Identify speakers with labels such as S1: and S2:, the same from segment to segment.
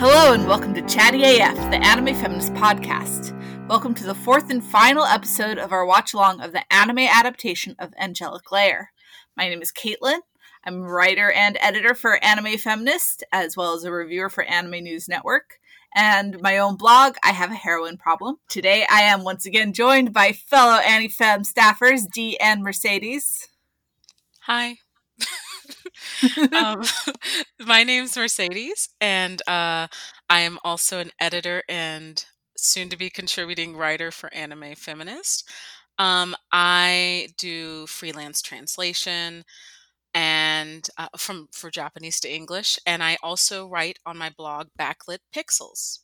S1: Hello and welcome to Chatty AF, the anime feminist podcast. Welcome to the fourth and final episode of our watch along of the anime adaptation of Angelic Layer. My name is Caitlin. I'm writer and editor for Anime Feminist, as well as a reviewer for Anime News Network. And my own blog, I Have a Heroine Problem. Today I am once again joined by fellow AniFem staffers, Dee and Mercedes.
S2: Hi. um, my name's Mercedes, and uh, I am also an editor and soon to be contributing writer for Anime Feminist. Um, I do freelance translation and uh, from for Japanese to English, and I also write on my blog Backlit Pixels.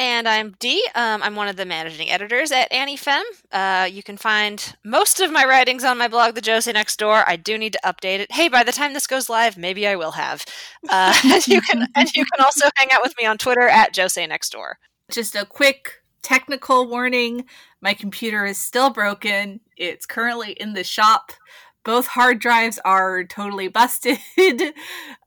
S3: And I'm Dee. Um, I'm one of the managing editors at AniFem. Uh, you can find most of my writings on my blog, The Josei Next Door. I do need to update it. Hey, by the time this goes live, maybe I will have. Uh, and you can and you can also hang out with me on Twitter at Josei Next Door.
S1: Just a quick technical warning: my computer is still broken. It's currently in the shop both hard drives are totally busted.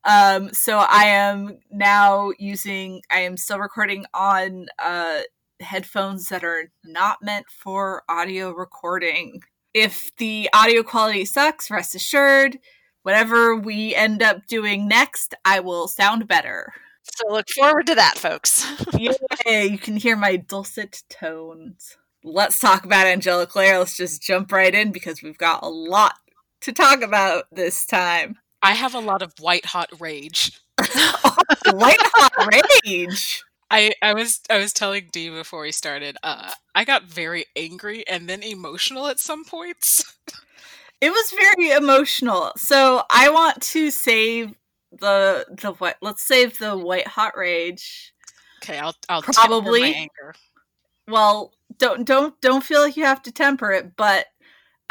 S1: um, so I am now using, I am still recording on uh, headphones that are not meant for audio recording. If the audio quality sucks, rest assured, whatever we end up doing next, I will sound better.
S3: So look forward to that, folks.
S1: Yay, you can hear my dulcet tones. Let's talk about Angelic Layer. Let's just jump right in because we've got a lot to talk about this time.
S2: I have a lot of white hot rage.
S1: white hot rage.
S2: I, I was I was telling Dee before we started. Uh, I got very angry and then emotional at some points.
S1: it was very emotional. So I want to save the the what? Let's save the white hot rage.
S2: Okay, I'll I'll
S1: probably
S2: anger.
S1: Well, don't don't don't feel like you have to temper it, but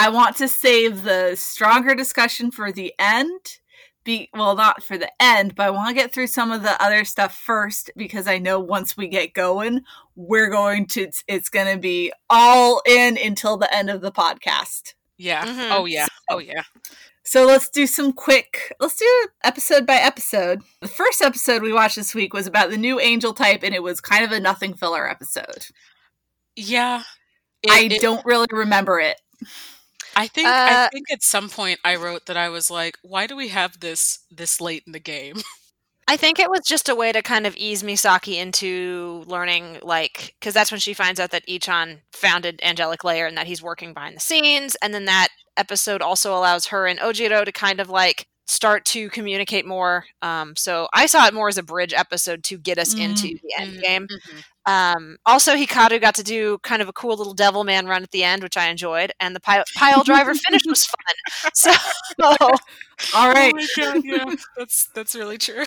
S1: I want to save the stronger discussion for the end. Be well, not for the end, but I want to get through some of the other stuff first because I know once we get going, we're going to it's, it's going to be all in until the end of the podcast.
S2: Yeah. Mm-hmm. Oh yeah. So, oh yeah.
S1: So let's do some quick. Let's do episode by episode. The first episode we watched this week was about the new angel type, and it was kind of a nothing filler episode.
S2: Yeah.
S1: It, I it, don't really remember it.
S2: I think uh, I think at some point I wrote that I was like, why do we have this this late in the game?
S3: I think it was just a way to kind of ease Misaki into learning, like, because that's when she finds out that Ichan founded Angelic Layer and that he's working behind the scenes. And then that episode also allows her and Ojiro to kind of like start to communicate more. Um, so I saw it more as a bridge episode to get us mm-hmm. into the end game. Mm-hmm. Um, also, Hikaru got to do kind of a cool little devil man run at the end, which I enjoyed, and the pile, pile driver finish was fun. So,
S1: all right,
S2: oh God, yeah, that's that's really true.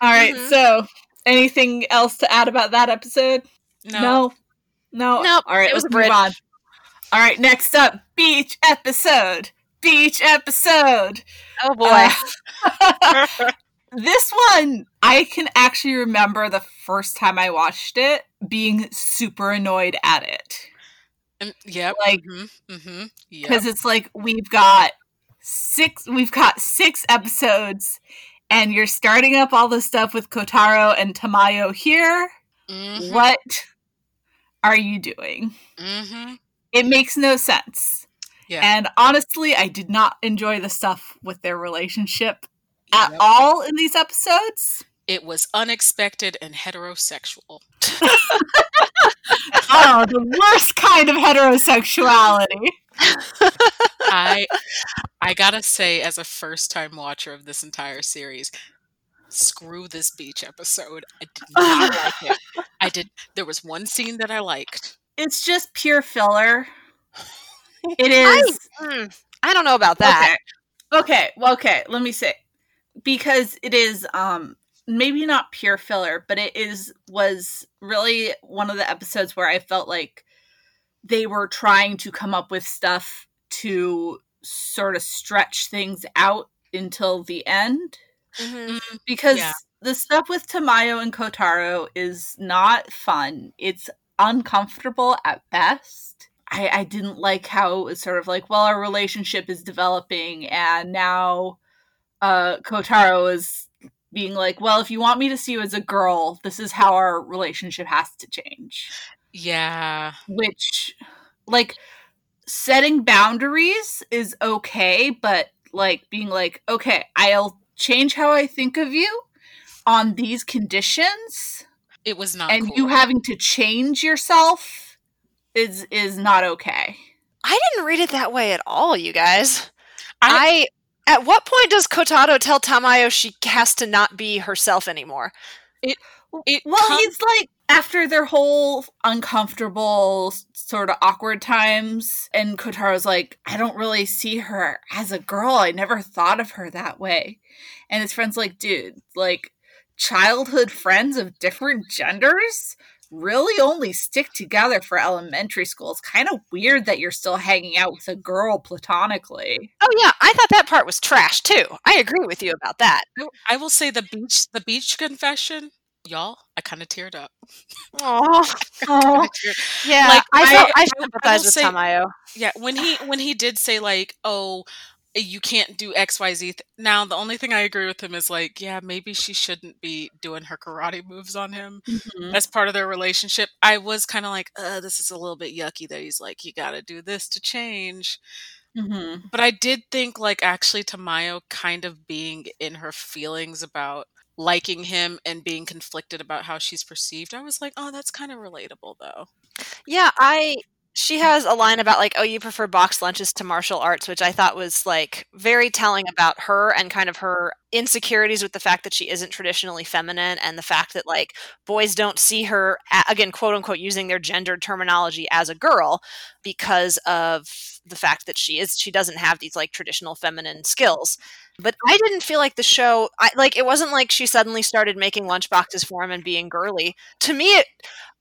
S1: all right, mm-hmm. so anything else to add about that episode?
S2: No,
S1: no, no.
S3: Nope.
S1: All right,
S3: it was
S1: let's move on. All right, next up, beach episode. Beach episode.
S3: Oh boy.
S1: Uh, this one, I can actually remember the first time I watched it being super annoyed at it.
S2: Um, yeah,
S1: like
S2: because mm-hmm, mm-hmm,
S1: yep. it's like we've got six, we've got six episodes, and you're starting up all the stuff with Kotaro and Tamayo here. Mm-hmm. What are you doing?
S2: Mm-hmm.
S1: It makes no sense.
S2: Yeah.
S1: And honestly, I did not enjoy the stuff with their relationship at yep. all in these episodes.
S2: It was unexpected and heterosexual.
S1: oh, the worst kind of heterosexuality.
S2: I I gotta say, as a first time watcher of this entire series, screw this beach episode. I did not like it. I did there was one scene that I liked.
S1: It's just pure filler. It is
S3: I, mm, I don't know about that.
S1: Okay. okay. Well, okay. Let me say because it is um maybe not pure filler, but it is was really one of the episodes where I felt like they were trying to come up with stuff to sort of stretch things out until the end. Mm-hmm. mm-hmm. Because yeah. the stuff with Tamayo and Kotaro is not fun. It's uncomfortable at best. I, I didn't like how it was sort of like, well, our relationship is developing and now uh, Kotaro is being like, "Well, if you want me to see you as a girl, this is how our relationship has to change."
S2: Yeah.
S1: Which like setting boundaries is okay, but like being like, "Okay, I'll change how I think of you on these conditions."
S2: It was not
S1: and
S2: cool.
S1: you having to change yourself is is not okay.
S3: I didn't read it that way at all, you guys.
S2: I-
S3: I, at what point does Kotaro tell Tamayo she has to not be herself anymore?
S2: It
S1: well,
S2: com-
S1: he's like after their whole uncomfortable, sort of awkward times, and Kotaro's like, I don't really see her as a girl. I never thought of her that way. And his friend's like, dude, like childhood friends of different genders really only stick together for elementary school. It's kind of weird that you're still hanging out with a girl platonically.
S3: Oh yeah, I thought that part was trash too. I agree with you about that.
S2: I- I will say the beach the beach confession, y'all, I kind of teared up.
S3: Oh, yeah.
S2: Like,
S3: I
S2: I-
S3: felt, I,
S2: I will
S3: sympathize with
S2: say-
S3: Tamayo.
S2: Yeah, when he when he did say like, "Oh, you can't do XYZ." Th-. Now, the only thing I agree with him is like, yeah, maybe she shouldn't be doing her karate moves on him.
S1: Mhm.
S2: as part of their relationship. I was kind of like, uh, this is a little bit yucky that he's like, you got to do this to change.
S1: Mhm.
S2: But I did think, like, actually, Tamayo kind of being in her feelings about liking him and being conflicted about how she's perceived. I was like, oh, that's kind of relatable, though.
S3: Yeah, I. She has a line about like, "Oh, you prefer box lunches to martial arts," which I thought was like very telling about her and kind of her insecurities with the fact that she isn't traditionally feminine and the fact that like boys don't see her again, quote unquote, using their gendered terminology as a girl because of the fact that she is she doesn't have these like traditional feminine skills. But I didn't feel like the show, I like it wasn't like she suddenly started making lunchboxes for him and being girly. To me, it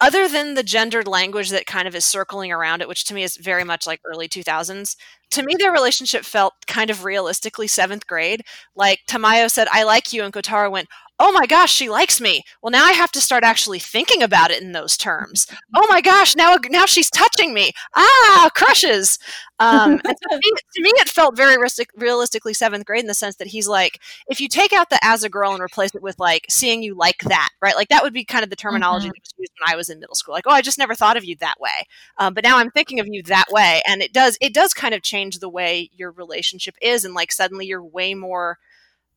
S3: other than the gendered language that kind of is circling around it, which to me is very much like early 2000s, to me their relationship felt kind of realistically seventh grade. Like Tamayo said, I like you, and Kotaro went, Oh my gosh, she likes me. Well, now I have to start actually thinking about it in those terms. Oh my gosh, now now she's touching me. Ah, crushes. Um, to, me, to me, it felt very realistic, realistically seventh grade in the sense that he's like, if you take out the as a girl and replace it with like seeing you like that, right? Like that would be kind of the terminology
S1: Mhm.
S3: that was used when I was in middle school. Like, oh, I just never thought of you that way, um, but now I'm thinking of you that way, and it does it does kind of change the way your relationship is, and like suddenly you're way more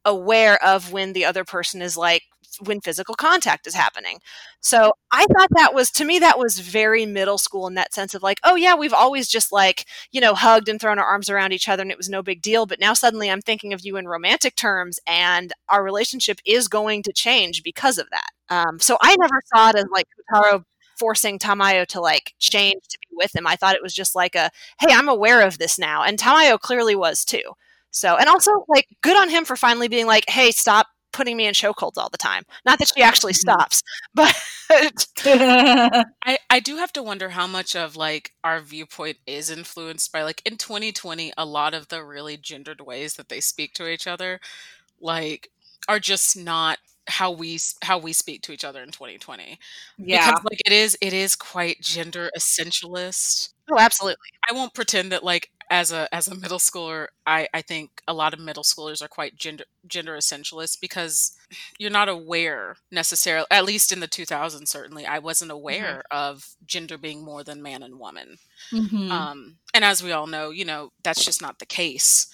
S3: aware of when the other person is like when physical contact is happening. So I thought that was to me that was very middle school in that sense of like, oh yeah, we've always just like, you know, hugged and thrown our arms around each other and it was no big deal, but now suddenly I'm thinking of you in romantic terms and our relationship is going to change because of that. Um, so I never saw it as like Kotaro forcing Tamayo to like change to be with him. I thought it was just like a, hey, I'm aware of this now. And Tamayo clearly was too. So, and also like good on him for finally being like, hey, stop putting me in chokeholds all the time. Not that she actually
S1: Mhm.
S3: stops, but
S2: I, I do have to wonder how much of like our viewpoint is influenced by like in 2020 a lot of the really gendered ways that they speak to each other like are just not how we how we speak to each other in 2020
S1: yeah.
S2: because like it is it is quite gender essentialist
S3: oh, absolutely.
S2: I won't pretend that like as a as a middle schooler, I I think a lot of middle schoolers are quite gender gender essentialist because you're not aware necessarily. At least in the 2000s, certainly, I wasn't aware of gender being more than man and woman.
S1: Mhm.
S2: Um, and as we all know, you know that's just not the case.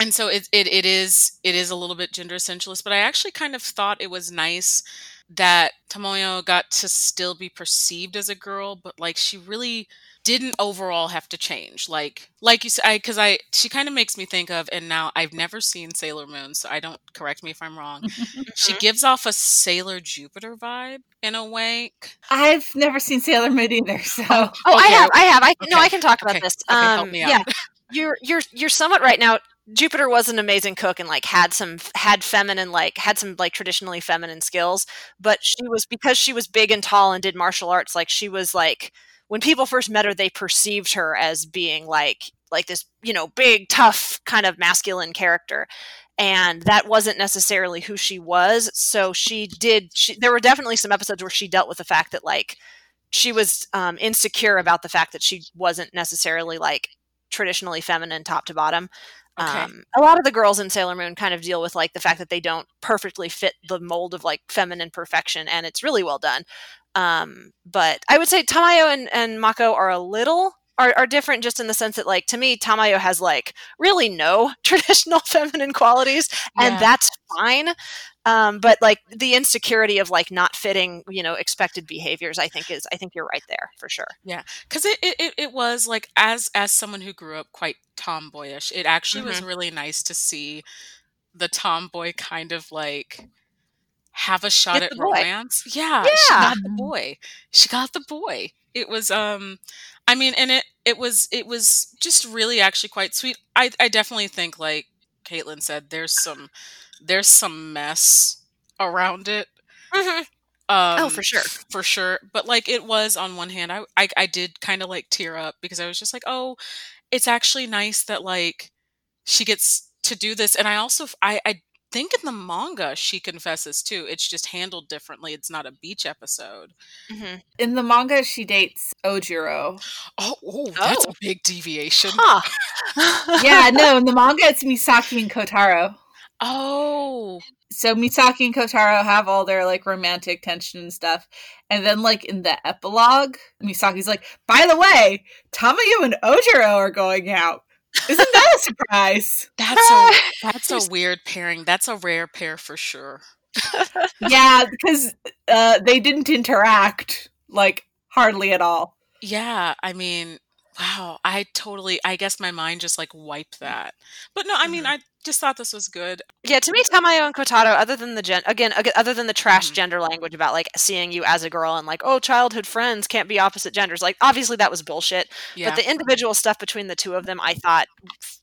S2: And so it, it it is it is a little bit gender essentialist, but I actually kind of thought it was nice that Tamayo got to still be perceived as a girl, but like she really didn't overall have to change. Like like you said, because I, she kind of makes me think of, and now I've never seen Sailor Moon, so I don't correct me if I'm wrong. She
S3: Mhm.
S2: gives off a Sailor Jupiter vibe in a way.
S1: I've never seen Sailor Moon either, so
S3: Oh, I
S2: Okay,
S3: have, I have. I no, I can talk about
S2: okay,
S3: this.
S2: okay, help
S3: Um,
S2: me out.
S3: Yeah, you're you're you're somewhat right now. Jupiter was an amazing cook and like had some had feminine like had some like traditionally feminine skills, but she was because she was big and tall and did martial arts. Like she was like when people first met her, they perceived her as being like like this you know big tough kind of masculine character and that wasn't necessarily who she was so she did she, there were definitely some episodes where she dealt with the fact that like she was um, insecure about the fact that she wasn't necessarily like traditionally feminine top to bottom
S2: Okay.
S3: Um, a lot of the girls in Sailor Moon kind of deal with like the fact that they don't perfectly fit the mold of like feminine perfection, and it's really well done. Um, but I would say Tamayo and, and Mako are a little are, are different just in the sense that like to me Tamayo has like really no traditional feminine qualities and
S2: Yeah.
S3: that's fine um, but like the insecurity of like not fitting you know expected behaviors I think is I think you're right there for sure Yeah,
S2: because it, it, it, was like as as someone who grew up quite tomboyish it actually was
S3: Mm-hmm.
S2: really nice to see the tomboy kind of like have a shot
S3: Get
S2: at
S3: boy.
S2: romance yeah, she got the boy she got the boy it was um i mean and it it was it was just really actually quite sweet i i definitely think like caitlin said there's some there's some mess around it
S3: Mhm.
S2: um,
S3: Oh, for sure.
S2: for sure. But like, it was on one hand, I I, I did kind of like tear up because I was just like, oh, it's actually nice that like she gets to do this, and I also I I think in the manga she confesses too. It's just handled differently. It's not a beach episode.
S3: Mhm.
S1: In the manga, she dates Ojiro.
S2: Oh, oh that's
S3: Oh.
S2: a big deviation.
S3: Huh.
S1: yeah, no, in the manga, it's Misaki and Kotaro.
S2: Oh,
S1: So Misaki and Kotaro have all their like romantic tension and stuff. And then like in the epilogue, Misaki's like, by the way, Tamayo and Ojiro are going out. Isn't that a surprise?
S2: that's a that's a weird pairing. That's a rare pair for sure.
S1: yeah, because uh, they didn't interact like hardly at all.
S2: Yeah, I mean, wow, I totally I guess my mind just like wiped that. But no, I mean, I just thought this was good.
S3: Yeah, to me, Tamayo and Kotaro, other than the gen, again, other than the trash
S2: Mhm.
S3: gender language about like seeing you as a girl and like, oh, childhood friends can't be opposite genders. Like, obviously that was bullshit.
S2: Yeah.
S3: But the individual stuff between the two of them, I thought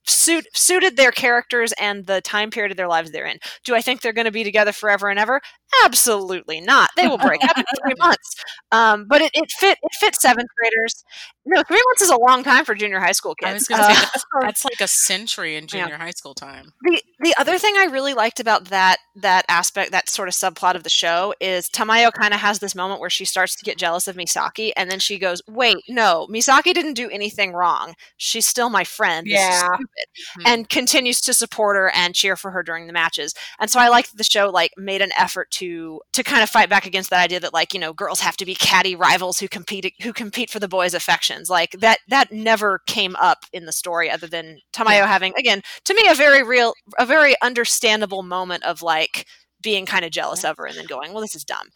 S3: suit suited their characters and the time period of their lives they're in. Do I think they're going to be together forever and ever? Absolutely not. They will break up in three months. Um, but it, it fit it fit seventh graders. No, three months is a long time for junior high school kids.
S2: I was gonna say
S3: Uh,
S2: that's, that's like a century in junior high school time.
S3: The the other thing I really liked about that that aspect, that sort of subplot of the show, is Tamayo kind of has this moment where she starts to get jealous of Misaki, and then she goes, "Wait, no, Misaki didn't do anything wrong. She's still my friend. This is
S1: Yeah.
S3: stupid,"
S2: Hmm.
S3: and continues to support her and cheer for her during the matches. And so I liked that the show like made an effort to to kind of fight back against that idea that like you know girls have to be catty rivals who compete who compete for the boys' affections. Like that that never came up in the story, other than Tamayo
S2: Yeah.
S3: having again to me a very real a very understandable moment of like being kind of jealous of her and then going well this is dumb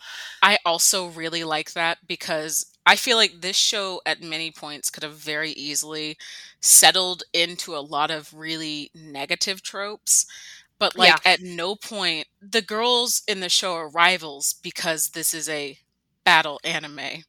S2: I also really like that because I feel like this show at many points could have very easily settled into a lot of really negative tropes. But like at no point the girls in the show are rivals because this is a battle anime.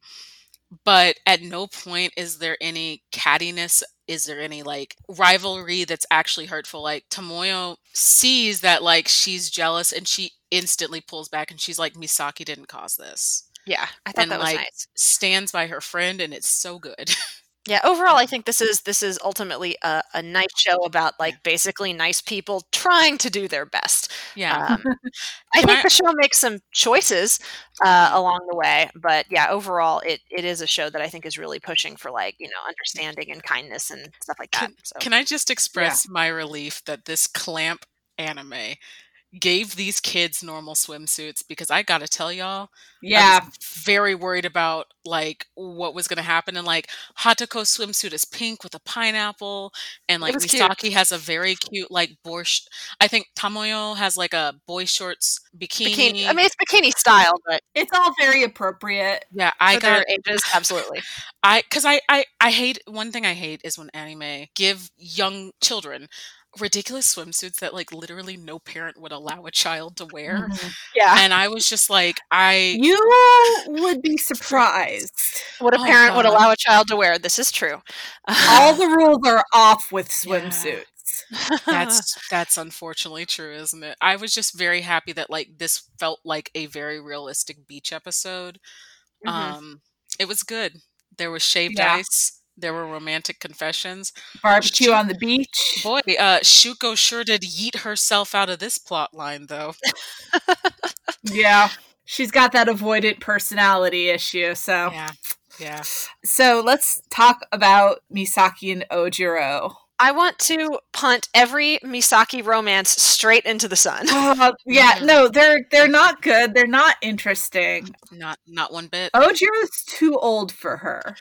S2: But at no point is there any cattiness. Is there any like rivalry that's actually hurtful? Like Tamayo sees that like she's jealous and she instantly pulls back and she's like, Misaki didn't cause this.
S3: yeah i thought
S2: And,
S3: that was
S2: like,
S3: nice
S2: Stands by her friend and it's so good.
S3: yeah overall i think this is this is ultimately a, a nice show about like basically nice people trying to do their best.
S2: Yeah.
S3: um, i think the show makes some choices uh, along the way but yeah overall it, it is a show that i think is really pushing for like you know understanding and kindness and stuff like that so
S2: Can I just express my relief that this clamp anime gave these kids normal swimsuits because I gotta tell y'all,
S1: Yeah,
S2: I was very worried about like what was gonna happen. And like Hatoko's swimsuit is pink with a pineapple, and like
S3: was cute.
S2: Misaki has a very cute like boy. Sh- I think Tamayo has like a boy shorts bikini.
S3: bikini i mean it's bikini style but
S1: it's all very appropriate.
S2: yeah, I
S3: for
S2: got
S3: their ages absolutely
S2: I because I, I I hate one thing I hate is when anime give young children ridiculous swimsuits that like literally no parent would allow a child to wear.
S3: yeah
S2: And I was just like, I
S1: You would be surprised.
S3: what a
S2: Oh,
S3: parent would allow a child to wear. This is true.
S1: All the rules are off with
S2: Yeah.
S1: swimsuits.
S2: that's that's unfortunately true, isn't it? I was just very happy that like this felt like a very realistic beach episode.
S3: Mhm.
S2: Um it was good. There was shaved
S1: Yeah.
S2: ice. There were romantic confessions.
S1: Barbecue
S2: Shoot.
S1: on the beach.
S2: Boy, uh Shuko sure did yeet herself out of this plot line though.
S1: Yeah. She's got that avoidant personality issue. So
S2: Yeah. Yeah.
S1: so let's talk about Misaki and Ojiro.
S3: I want to punt every Misaki romance straight into the sun.
S1: Uh, yeah, no, they're they're not good. They're not interesting.
S2: Not not one bit.
S1: Ojiro's too old for her.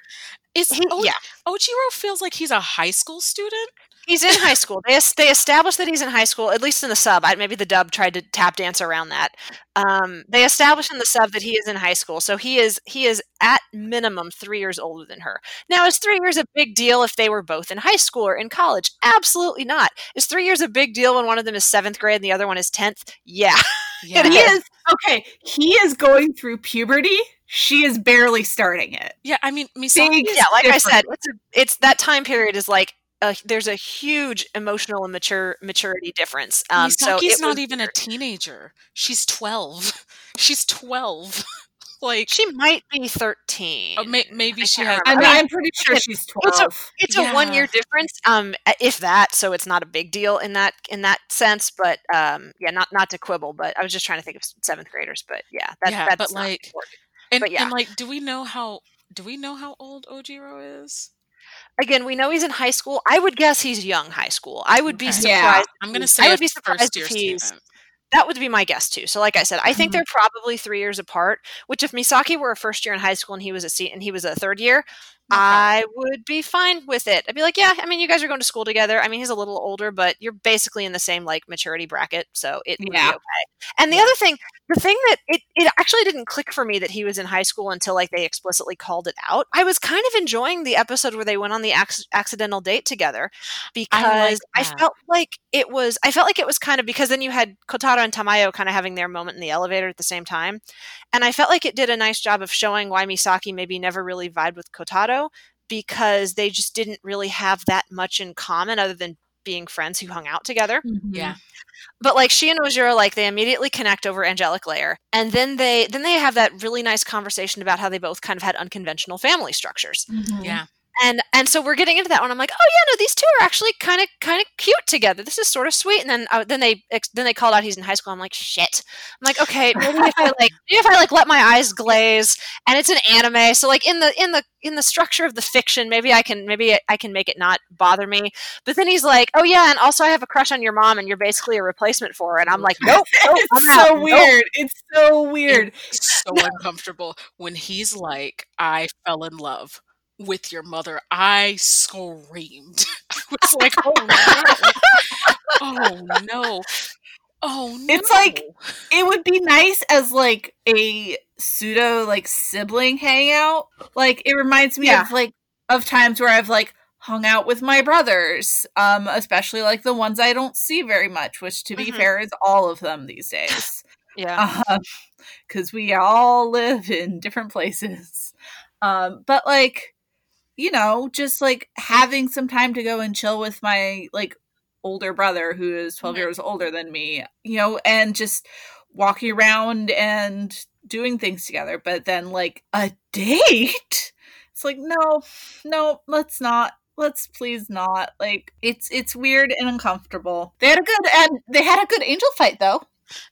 S2: Is
S3: He-
S2: o-
S3: yeah,
S2: Ojiro feels like he's a high school student?
S3: he's in high school. They they established that he's in high school, at least in the sub. I, maybe the dub tried to tap dance around that. Um, they established in the sub that he is in high school, so he is he is at minimum three years older than her. Now, is three years a big deal if they were both in high school or in college? Absolutely not. Is three years a big deal when one of them is seventh grade and the other one is tenth? Yeah.
S2: Yeah.
S1: He is okay. He is going through puberty. She is barely starting it.
S2: Yeah, I mean Misaki
S1: Big-
S3: yeah, like I said, it's a, it's that time period is like a, there's a huge emotional and mature maturity difference. Um, so
S2: Misaki's
S3: it
S2: not
S3: was
S2: even a teenager. She's 12. She's 12. like
S3: She might be thirteen.
S2: oh, may- maybe
S3: I
S2: she has
S1: I'm,
S3: mean,
S1: I'm pretty sure
S3: it's-
S1: she's
S3: it's a-
S1: twelve.
S3: It's a one year difference, um, if that. So it's not a big deal in that in that sense. But um, yeah, not not to quibble, but I was just trying to think of seventh graders. But yeah, that,
S2: Yeah,
S3: that's
S2: but,
S3: not
S2: like,
S3: important.
S2: And,
S3: but yeah.
S2: and like do we know how do we know how old Ojiro is?
S3: again, we know he's in high school. I would guess he's young high school. I would be
S2: Okay.
S3: surprised.
S1: Yeah.
S2: I'm going to say
S3: I
S2: would
S3: be surprised
S2: first
S3: if he's-
S2: student.
S3: That would be my guess too. So, like I said, I think
S1: Mhm.
S3: they're probably three years apart. Which, if Misaki were a first year in high school and he was a se- and he was a third year,
S2: No problem.
S3: I would be fine with it. I'd be like, yeah, I mean, you guys are going to school together. I mean, he's a little older, but you're basically in the same like maturity bracket, so it would
S1: Yeah.
S3: be okay. And the
S2: Yeah.
S3: other thing, the thing that it it actually didn't click for me that he was in high school until like they explicitly called it out. I was kind of enjoying the episode where they went on the ac- accidental date together because I,
S2: that.
S3: felt like it was I felt like it was kind of because then you had Kotaro and Tamayo kind of having their moment in the elevator at the same time. And I felt like it did a nice job of showing why Misaki maybe never really vibed with Kotaro because they just didn't really have that much in common other than being friends who hung out together.
S2: Yeah.
S3: But like she and Ojiro, like they immediately connect over angelic layer, and then they then they have that really nice conversation about how they both kind of had unconventional family structures
S1: Mhm.
S2: Yeah.
S3: And and so we're getting into that one. I'm like, oh yeah, no, these two are actually kind of kind of cute together. This is sort of sweet. And then uh, then they ex- then they called out he's in high school. I'm like, shit. I'm like, okay, maybe if I like maybe if I like let my eyes glaze, and it's an anime, so like in the in the in the structure of the fiction, maybe I can maybe I can make it not bother me. But then he's like, oh yeah, and also I have a crush on your mom, and you're basically a replacement for her. And I'm like, nope, nope I'm
S1: it's
S3: out.
S1: so
S3: Nope.
S1: weird. It's so weird.
S2: It's so uncomfortable when he's like, I fell in love with your mother. I screamed. I was like, oh no. Oh no. Oh no.
S1: It's like- It would be nice as like a pseudo like sibling hangout. Like it reminds me
S3: Yeah.
S1: of like of times where I've like hung out with my brothers, um, especially like the ones I don't see very much, which to be
S3: Mhm.
S1: fair is all of them these days.
S3: Yeah.
S1: because we all live in different places. Um, but like, you know, just like having some time to go and chill with my like older brother who is 12
S2: Mhm.
S1: years older than me, you know, and just walking around and doing things together. But then like a date, it's like, no, no, let's not. Let's please not. Like it's it's weird and uncomfortable. They had a good and they had a good angel fight though.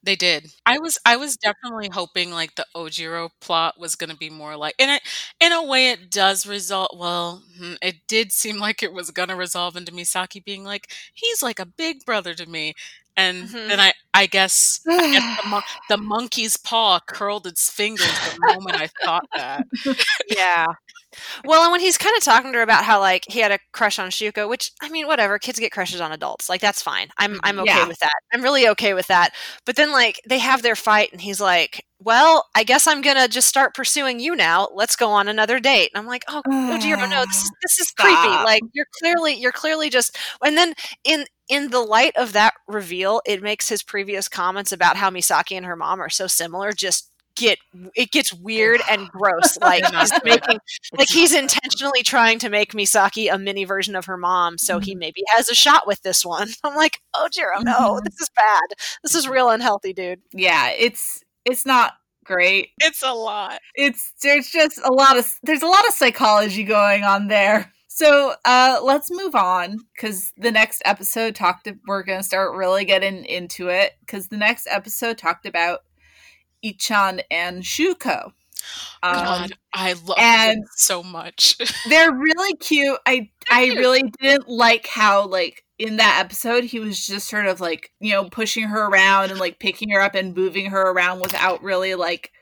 S2: They did. I was I was definitely hoping like the Ojiro plot was going to be more like and it, in a way it does resolve well, hmm, it did seem like it was going to resolve into Misaki being like he's like a big brother to me. And
S3: Mhm.
S2: then I I guess I guess the, mon- the monkey's paw curled its fingers the moment I thought that.
S3: yeah. Well, and when he's kind of talking to her about how like he had a crush on Shuko, which I mean, whatever, kids get crushes on adults. Like that's fine. I'm mm-hmm. I'm okay
S1: Yeah.
S3: with that. I'm really okay with that. But then like they have their fight and he's like, "Well, I guess I'm going to just start pursuing you now. Let's go on another date." And I'm like, "Oh, oh Ojiro, oh no, this is this is creepy. Like you're clearly you're clearly just And then in in the light of that reveal, it makes his previous comments about how Misaki and her mom are so similar just get it gets weird and gross. Like he's making like he's intentionally trying to make Misaki a mini version of her mom, so he maybe has a shot with this one. I'm like, oh Jiro, no,
S1: Mhm.
S3: this is bad. This is real unhealthy, dude.
S1: yeah, it's it's not great.
S2: It's a lot.
S1: It's there's just a lot of there's a lot of psychology going on there. So uh let's move on because the next episode talked. We're gonna start really getting into it because the next episode talked about Ichan and Shuko. Um,
S2: God, I love
S1: and-
S2: them so much.
S1: they're really cute. I I really didn't like how like in that episode he was just sort of like you know pushing her around and like picking her up and moving her around without really like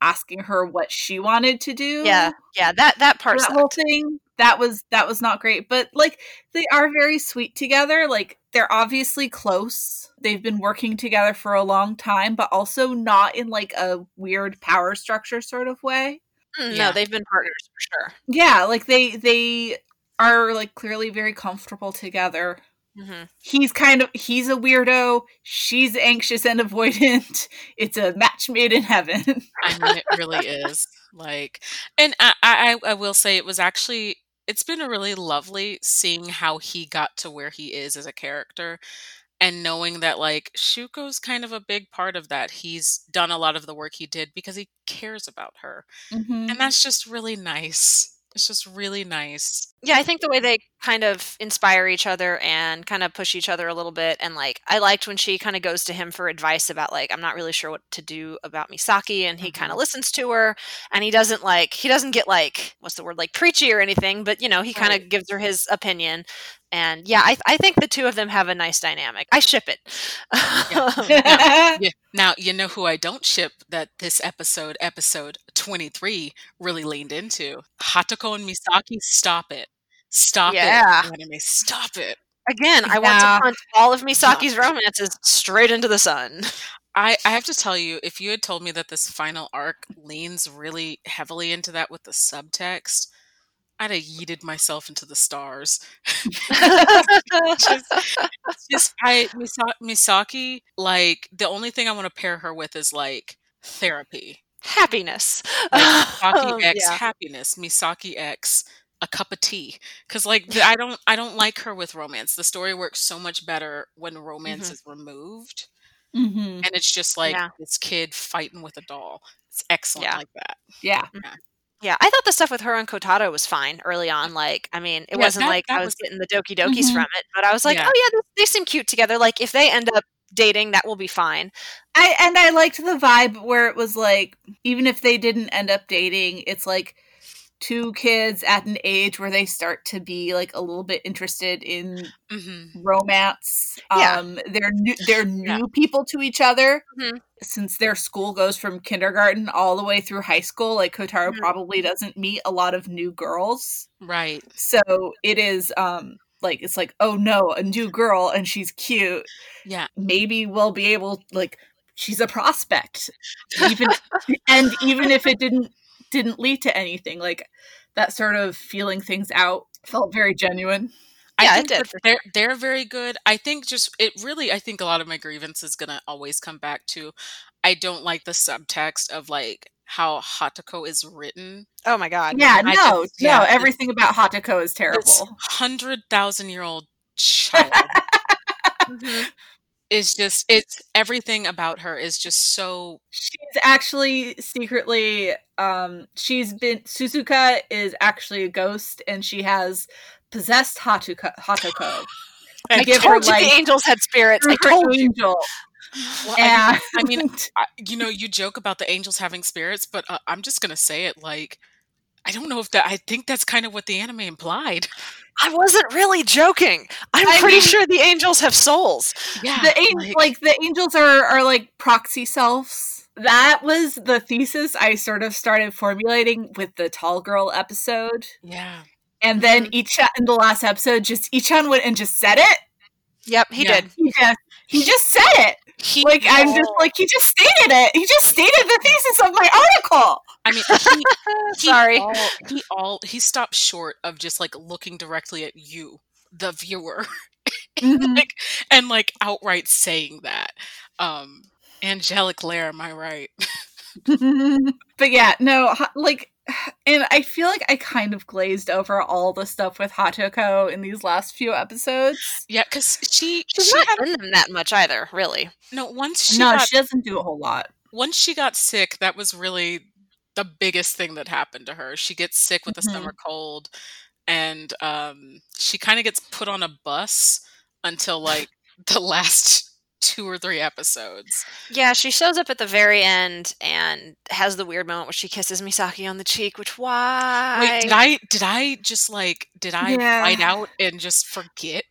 S1: asking her what she wanted to do.
S3: Yeah, yeah. That that part.
S1: that whole thing that was that was not great but like they are very sweet together like they're obviously close they've been working together for a long time but also not in like a weird power structure sort of way
S3: Mm,
S2: Yeah.
S3: They've been partners for sure.
S1: yeah like they they are like clearly very comfortable together
S3: hmm
S1: he's kind of he's a weirdo she's anxious and avoidant it's a match made in heaven
S2: I mean, it really is. Like, and I, I, I will say it was actually, it's been a really lovely seeing how he got to where he is as a character and knowing that, like, Shuko's kind of a big part of that. He's done a lot of the work he did because he cares about her.
S1: Mhm.
S2: And that's just really nice. It's just really nice.
S3: Yeah, I think the way they kind of inspire each other and kind of push each other a little bit, and like I liked when she kind of goes to him for advice about like I'm not really sure what to do about Misaki, and he kind of
S2: mm-hmm.
S3: listens to her, and he doesn't like he doesn't get like what's the word like preachy or anything, but you know he kind of
S2: Right.
S3: gives her his opinion, and yeah, I I think the two of them have a nice dynamic. I ship it.
S2: Yeah. Yeah. Now, you know who I don't ship that this episode, episode 23, really leaned into? Hatoko and Misaki, stop it. Stop
S3: Yeah.
S2: it. Anime, stop it.
S3: Again, I want to punch all of Misaki's romances straight into the sun.
S2: I, I have to tell you, if you had told me that this final arc leans really heavily into that with the subtext, I'd have yeeted myself into the stars. just, just I Misa- Misaki, like the only thing I want to pair her with is like therapy.
S3: Happiness.
S2: Like Misaki X
S3: Yeah.
S2: happiness, Misaki X a cup of tea. Because like the, I don't I don't like her with romance. The story works so much better when romance
S3: Mhm.
S2: is removed,
S1: Mhm.
S2: and it's just like
S3: Yeah.
S2: this kid fighting with a doll. It's excellent
S3: Yeah.
S2: like that.
S1: yeah
S3: Yeah, I thought the stuff with her and Kotaro was fine early on. Like, I mean, it
S2: Yeah,
S3: wasn't
S2: that-
S3: like
S2: that
S3: I was
S2: was-
S3: getting the Doki Dokis
S1: Mhm.
S3: from it, but I was like,
S2: Yeah.
S3: oh yeah, they, they seem cute together. Like, if they end up dating, that will be fine.
S1: I and I liked the vibe where it was like even if they didn't end up dating, it's like two kids at an age where they start to be like a little bit interested in
S2: hmm
S1: romance.
S3: Yeah.
S1: Um they're new they're
S2: Yeah.
S1: new people to each other.
S3: Mhm.
S1: Since their school goes from kindergarten all the way through high school, like Kotaro
S3: Mhm.
S1: probably doesn't meet a lot of new girls.
S2: Right.
S1: So it is um like it's like, oh no, a new girl and she's cute.
S2: Yeah.
S1: maybe we'll be able like she's a prospect even and even if it didn't didn't lead to anything like that sort of feeling things out felt very genuine
S3: Yeah,
S2: I think
S3: did,
S2: they're they're very good. I think just it really I think a lot of my grievance is gonna always come back to I don't like the subtext of like how Hatoko is written.
S3: Oh my god.
S1: yeah
S2: I
S1: no
S2: just-
S1: no
S2: it's-
S1: everything about hatoko is
S2: This
S1: terrible
S2: hundred thousand year old child is just it's everything about her is just so
S1: she's actually secretly um she's been suzuka is actually a ghost and she has possessed hatuka hatoko
S3: I
S1: give her,
S3: told you
S1: like,
S3: the angels had spirits. I
S1: Her
S3: told you.
S1: Angel
S2: well, I mean, I mean, I, you know, you joke about the angels having spirits, but uh, I'm just gonna say it like I don't know if that. I think that's kind of what the anime implied.
S3: I wasn't really joking. I'm
S1: I
S3: pretty
S1: mean-
S3: sure the angels have souls.
S2: Yeah,
S1: the an- like, the angels are are like proxy selves. That was the thesis I sort of started formulating with the tall girl episode,
S2: yeah,
S1: and then
S3: Mhm.
S1: Ichan in the last episode, just Ichan went and just said it.
S3: Yep, he
S2: Yeah.
S3: did.
S1: He just he just said it.
S2: He.
S1: Like I'm just like he just stated it. He just stated the thesis of my article.
S2: I mean, he, he
S3: Sorry.
S2: all, he all he stopped short of just like looking directly at you, the viewer,
S1: Mhm.
S2: like and like outright saying that. Um, Angelic Layer, am I right?
S1: but yeah, no, like, and I feel like I kind of glazed over all the stuff with Hatoko in these last few episodes.
S2: Yeah, because she
S3: She's
S2: she
S3: not in them that much either, really.
S2: no once she
S1: no,
S2: got
S1: she doesn't do a whole lot.
S2: once she got sick, that was really the biggest thing that happened to her. She gets sick with a
S1: Mhm.
S2: summer cold, and um, she kind of gets put on a bus until like the last two or three episodes.
S3: Yeah, she shows up at the very end and has the weird moment where she kisses Misaki on the cheek. Which why?
S2: Wait, did I did I just like did I
S1: Yeah.
S2: find out and just forget?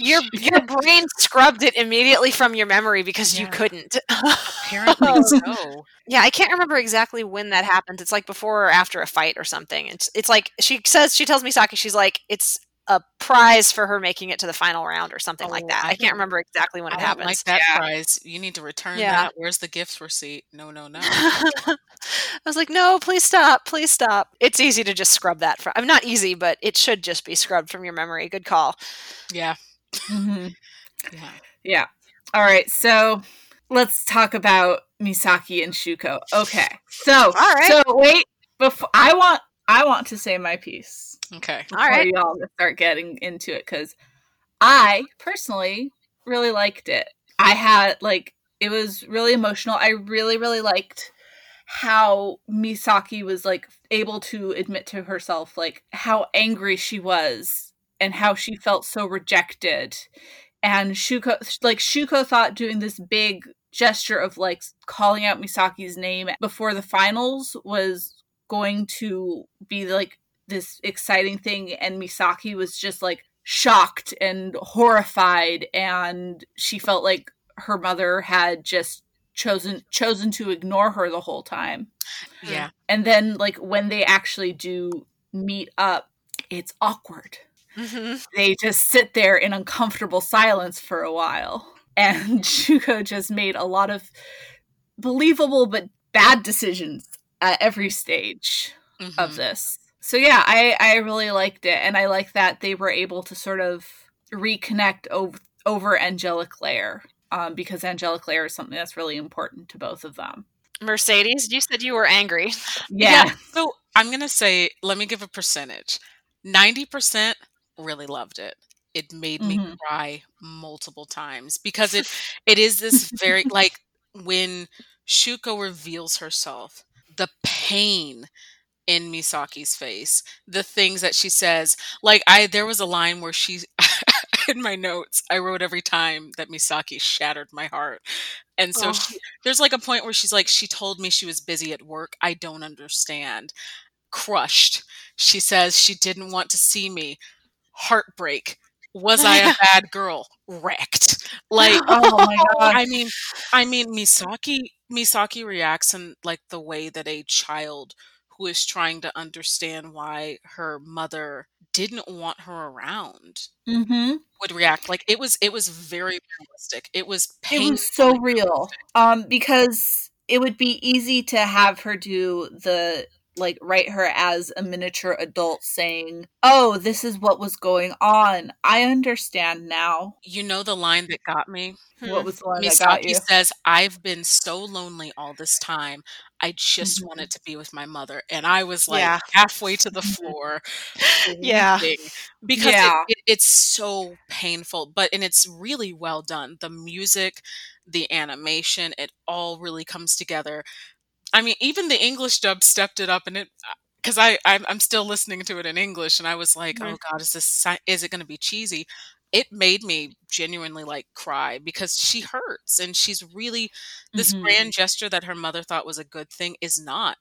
S3: your your brain scrubbed it immediately from your memory because you couldn't.
S2: Apparently so.
S3: Yeah, I can't remember exactly when that happens. It's like before or after a fight or something. It's it's like she says she tells Misaki she's like it's a prize for her making it to the final round or something like
S2: Oh,
S3: that.
S2: I
S3: I, can't remember exactly when
S2: I
S3: it
S2: don't
S3: happens.
S2: like that
S1: Yeah.
S2: prize. You need to return
S3: Yeah.
S2: that. Where's the gift receipt? No, no, no.
S3: I was like, no, please stop, please stop. It's easy to just scrub that from. I'm not easy, but it should just be scrubbed from your memory. Good call.
S2: Yeah.
S1: Mhm.
S2: Yeah.
S1: Yeah. All right. So let's talk about Misaki and Shuko. Okay. So,
S3: All right.
S1: so wait. Before I want, I want to say my piece
S2: Okay.
S3: All right.
S1: y'all start getting into it because I personally really liked it. I had like it was really emotional. I really, really liked how Misaki was like able to admit to herself like how angry she was and how she felt so rejected. And Shuko like Shuko thought doing this big gesture of like calling out Misaki's name before the finals was going to be like this exciting thing and Misaki was just like shocked and horrified and she felt like her mother had just chosen chosen to ignore her the whole time.
S2: Yeah.
S1: And then like when they actually do meet up, it's awkward.
S3: hmm
S1: They just sit there in uncomfortable silence for a while. And Shuko just made a lot of believable but bad decisions at every stage of
S2: Mhm.
S1: this. So yeah, I I really liked it, and I like that they were able to sort of reconnect over over Angelic Layer, um, because Angelic Layer is something that's really important to both of them.
S3: Mercedes, you said you were angry.
S1: Yeah,
S2: So I'm gonna say, let me give a percentage. Ninety percent really loved it. It made me
S1: Mhm.
S2: cry multiple times because it it is this very like when Shuko reveals herself, the pain in Misaki's face, the things that she says. Like I there was a line where she in my notes, I wrote every time that Misaki shattered my heart. And so
S3: Oh.
S2: she, there's like a point where she's like, she told me she was busy at work. I don't understand. Crushed. She says she didn't want to see me. Heartbreak. Was I a bad girl? Wrecked. Like
S1: Oh my god.
S2: I mean, I mean, Misaki Misaki reacts in like the way that a child who is trying to understand why her mother didn't want her around
S1: hmm
S2: would react. Like it was, it was very realistic. It was
S1: It was so real. Um, because it would be easy to have her do the like write her as a miniature adult saying, "Oh, this is what was going on. I understand now."
S2: You know the line that got me.
S1: What was the one that got
S2: Misaki
S1: you?
S2: says, "I've been so lonely all this time. I just
S1: Mhm.
S2: wanted to be with my mother." And I was like
S3: Yeah.
S2: halfway to the
S1: Mhm.
S2: floor,
S3: Yeah.
S2: because
S1: Yeah.
S2: it, it, it's so painful. But and it's really well done. The music, the animation, it all really comes together. I mean, even the English dub stepped it up, and it because I I'm, I'm still listening to it in English, and I was like,
S3: Mhm.
S2: "Oh God, is this is it going to be cheesy?" It made me genuinely like cry because she hurts, and she's really this
S1: Mhm.
S2: grand gesture that her mother thought was a good thing is not.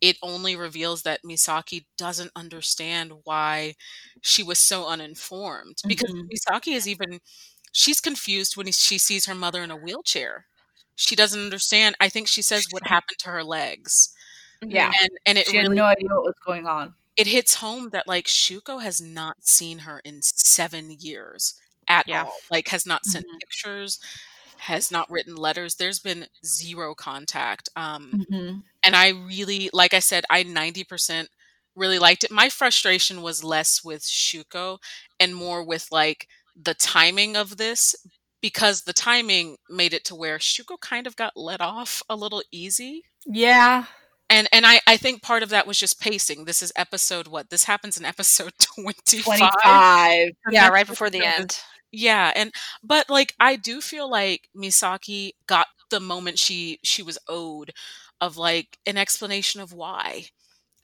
S2: It only reveals that Misaki doesn't understand why she was so uninformed because
S1: Mhm.
S2: Misaki is even she's confused when she sees her mother in a wheelchair. She doesn't understand. I think she says what happened to her legs.
S1: Yeah.
S2: And and it
S1: She had no idea what was going on.
S2: it hits home that like Shuko has not seen her in 7 years at
S3: Yeah.
S2: all. Like has not sent
S1: Mhm.
S2: pictures, has not written letters. There's been zero contact. Um
S1: Mhm.
S2: and I really like I said I 90% really liked it. My frustration was less with Shuko and more with like the timing of this because the timing made it to where Shuko kind of got let off a little easy.
S1: Yeah.
S2: And and I I think part of that was just pacing. This is episode what? This happens in episode 25.
S1: 25.
S3: Yeah, right before the end.
S2: yeah, and but like I do feel like Misaki got the moment she she was owed of like an explanation of why.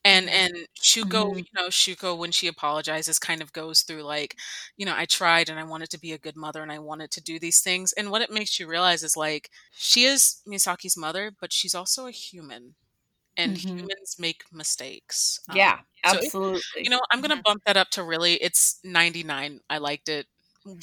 S2: And and Shuko,
S1: Mhm.
S2: you know, Shuko when she apologizes kind of goes through like, you know, I tried and I wanted to be a good mother and I wanted to do these things. And what it makes you realize is like she is Misaki's mother, but she's also a human. And
S1: Mhm.
S2: humans make mistakes. Um,
S1: Yeah,
S2: so it-
S1: absolutely.
S2: you know, I'm gonna bump that up to really it's 99. I liked it.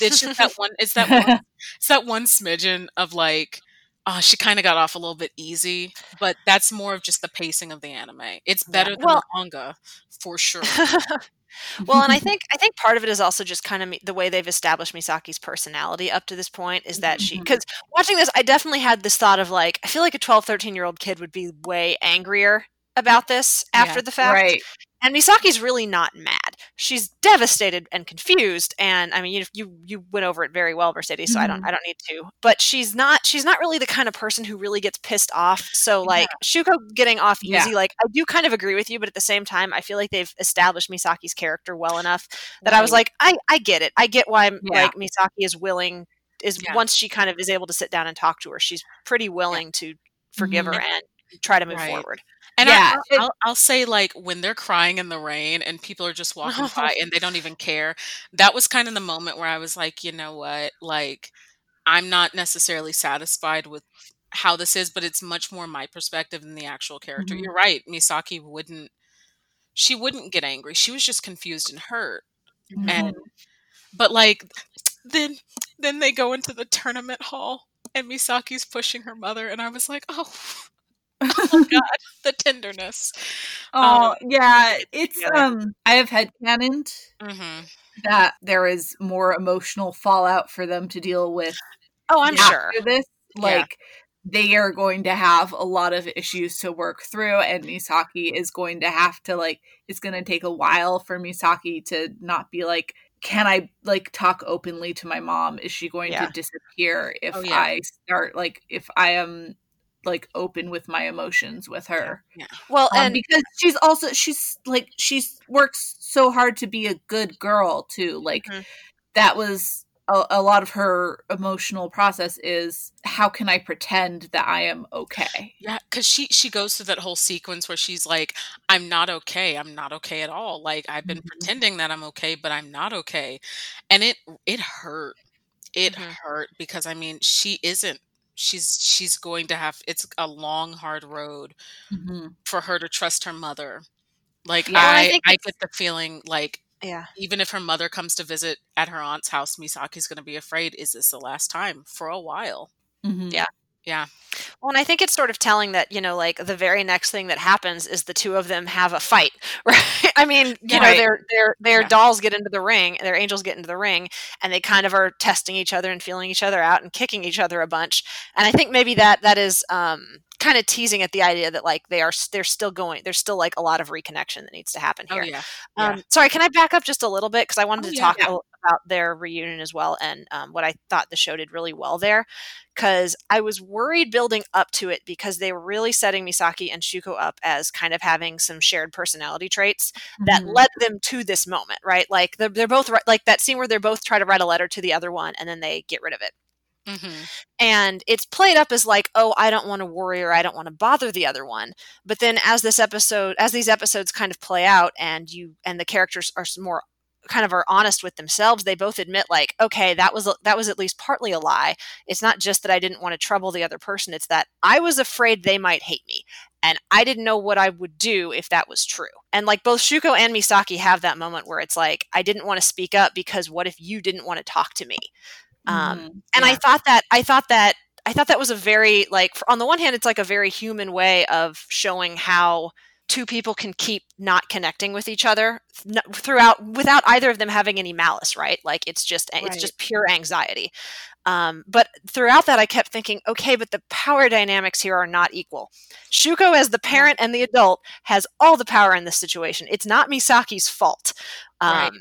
S2: It's just that one it's that one it's that one smidgen of like oh, she kind of got off a little bit easy, but that's more of just the pacing of the anime. It's better than
S3: Well-
S2: the manga for sure.
S3: well, and I think I think part of it is also just kind of me, the way they've established Misaki's personality up to this point is that she
S1: Mhm.
S3: because watching this I definitely had this thought of like I feel like a 12 13 year old kid would be way angrier about this after
S2: Yeah.
S3: the fact
S1: right.
S3: and Misaki's really not mad she's devastated and confused and I mean you you, you went over it very well Mercedes so I don't
S1: Mhm.
S3: I don't need to but she's not she's not really the kind of person who really gets pissed off so like Shuko getting off
S1: Yeah.
S3: easy like I do kind of agree with you but at the same time I feel like they've established Misaki's character well enough that I was like I I get it I get why
S1: Yeah.
S3: like Misaki is willing is
S2: Yeah.
S3: once she kind of is able to sit down and talk to her she's pretty willing to forgive
S1: Mhm.
S3: her and try to move
S2: Right.
S3: forward
S2: And
S1: Yeah,
S2: I, I'll, I'll say, like, when they're crying in the rain and people are just walking by and they don't even care, that was kind of the moment where I was like, you know what? Like, I'm not necessarily satisfied with how this is, but it's much more my perspective than the actual character.
S1: Mhm.
S2: You're right. Misaki wouldn't, she wouldn't get angry. She was just confused and hurt.
S1: Mhm.
S2: And, but like, then, then they go into the tournament hall and Misaki's pushing her mother. And I was like, oh, oh God, the tenderness.
S1: oh
S2: um,
S1: yeah, it's
S3: together.
S1: um. I have headcanoned
S2: hmm
S1: that there is more emotional fallout for them to deal with
S3: oh I'm
S1: after
S3: sure
S1: this.
S3: Yeah.
S1: Like they are going to have a lot of issues to work through, and Misaki is going to have to like. It's going to take a while for Misaki to not be like. Can I like talk openly to my mom? Is she going
S3: Yeah.
S1: to disappear if
S2: Oh, yeah.
S1: I start like if I am like open with my emotions with her? Yeah.
S3: well
S1: Um,
S3: and
S1: because she's also she's like she's works so hard to be a good girl too like
S3: Mhm.
S1: that was a, a lot of her emotional process is how can i pretend that i am okay
S2: Yeah, because she she goes through that whole sequence where she's like, "I'm not okay. I'm not okay at all. Like I've been
S1: Mhm.
S2: pretending that I'm okay, but I'm not okay," and it it hurt. It
S3: Mhm.
S2: hurt because I mean she isn't. She's she's going to have. It's a long, hard road for her to trust her mother. Like
S1: Yeah,
S3: I
S2: I I get the feeling like
S3: yeah
S2: even if her mother comes to visit at her aunt's house, Misaki's going to be afraid. Is this the last time for a while?
S1: Mhm.
S3: Yeah.
S2: Yeah.
S3: Well, and I think it's sort of telling that, you know, like the very next thing that happens is the two of them have a fight, right? I mean, you know, their their their
S2: Yeah.
S3: dolls get into the ring, their angels get into the ring, and they kind of are testing each other and feeling each other out and kicking each other a bunch. And I think maybe that that is um, kind of teasing at the idea that like they are they're still going, there's still like a lot of reconnection that needs to happen
S2: Oh
S3: here.
S2: yeah. Yeah.
S3: Um, sorry, can I back up just a little bit because I wanted
S2: Oh,
S3: to
S2: yeah,
S3: talk about their reunion as well and um, what I thought the show did really well there. Because I was worried building up to it because they were really setting Misaki and Shuko up as kind of having some shared personality traits that
S1: Mhm.
S3: led them to this moment, right? Like they're, they're both like that scene where they're both try to write a letter to the other one and then they get rid of it
S2: hmm
S3: and it's played up as like oh i don't want to worry or i don't want to bother the other one. But then as this episode as these episodes kind of play out and you and the characters are more kind of are honest with themselves they both admit like okay that was that was at least partly a lie. It's not just that i didn't want to trouble the other person it's that i was afraid they might hate me and i didn't know what i would do if that was true. And like both shuko and misaki have that moment where it's like i didn't want to speak up because what if you didn't want to talk to me um,
S1: Mhm.
S3: and i thought that i thought that i thought that was a very like for, on the one hand it's like a very human way of showing how two people can keep not connecting with each other throughout without either of them having any malice right? Like it's just it's
S2: Right.
S3: just pure anxiety. Um, but throughout that i kept thinking okay but the power dynamics here are not equal. Shuko as the parent and the adult has all the power in this situation. It's not misaki's fault. Um,
S2: Right.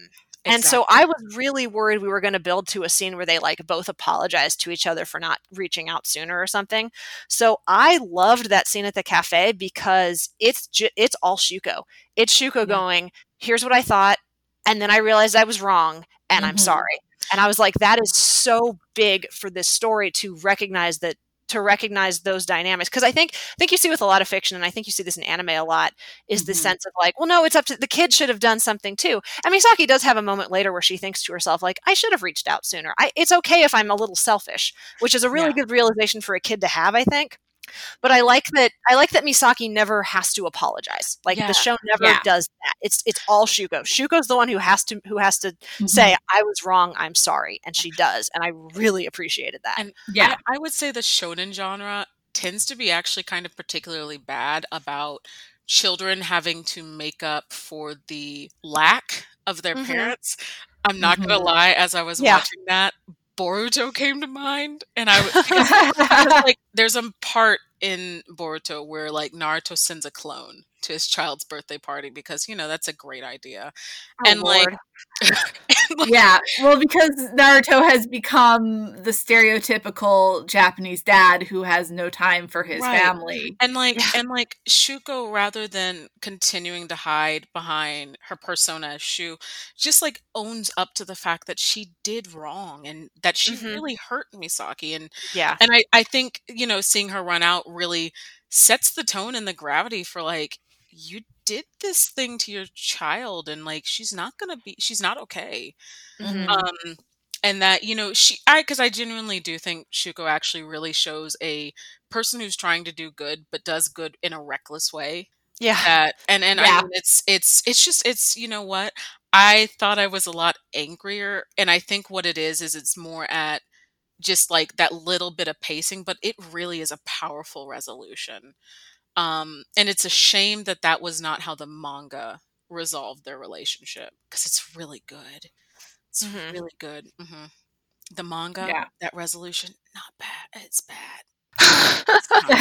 S3: And so I was really worried we were going to build to a scene where they like both apologize to each other for not reaching out sooner or something. So I loved that scene at the cafe because it's ju- it's all Shuko. It's Shuko
S1: Yeah.
S3: going, "Here's what I thought," and then I realized I was wrong, and I'm
S1: Mhm.
S3: sorry. And I was like, that is so big for this story to recognize that to recognize those dynamics because I think I think you see with a lot of fiction, and I think you see this in anime a lot, is the
S1: Mhm.
S3: sense of like, well, no, it's up to the kid should have done something too. And Misaki does have a moment later where she thinks to herself like, I should have reached out sooner. I, it's okay if I'm a little selfish, which is a really
S2: Yeah.
S3: good realization for a kid to have, I think. But I like that I like that Misaki never has to apologize. Like
S2: Yeah.
S3: the show never
S1: Yeah.
S3: does that. It's it's all Shuko. Shuko's the one who has to who has to
S1: Mm-hmm.
S3: say I was wrong, I'm sorry, and she does, and I really appreciated that.
S2: And
S1: yeah,
S2: I, I would say the shonen genre tends to be actually kind of particularly bad about children having to make up for the lack of their
S3: Mhm.
S2: parents. I'm not gonna
S1: Mhm.
S2: lie, as I was
S3: Yeah.
S2: watching that, Boruto came to mind, and I, because, like there's a part in Boruto where like Naruto sends a clone to his child's birthday party because you know that's a great idea,
S3: Oh,
S2: and, like, And, like,
S1: yeah. Well, because Naruto has become the stereotypical Japanese dad who has no time for his
S2: Right.
S1: family.
S2: And like and like Shuko, rather than continuing to hide behind her persona as Shu, just like owns up to the fact that she did wrong and that she
S3: Mhm.
S2: really hurt Misaki. And
S3: yeah.
S2: and I, I think, you know, seeing her run out really sets the tone and the gravity for like, you did this thing to your child and like she's not gonna be she's not okay
S3: Mhm.
S2: um and that you know she i because i genuinely do think shuko actually really shows a person who's trying to do good but does good in a reckless way
S3: yeah.
S2: that and and i mean it's it's it's just it's you know what i thought i was a lot angrier and i think what it is is it's more at just like that little bit of pacing but it really is a powerful resolution um and it's a shame that that was not how the manga resolved their relationship because it's really good. It's
S3: Mhm.
S2: really good. Hmm the manga
S1: Yeah.
S2: that resolution not bad. It's bad. It's not,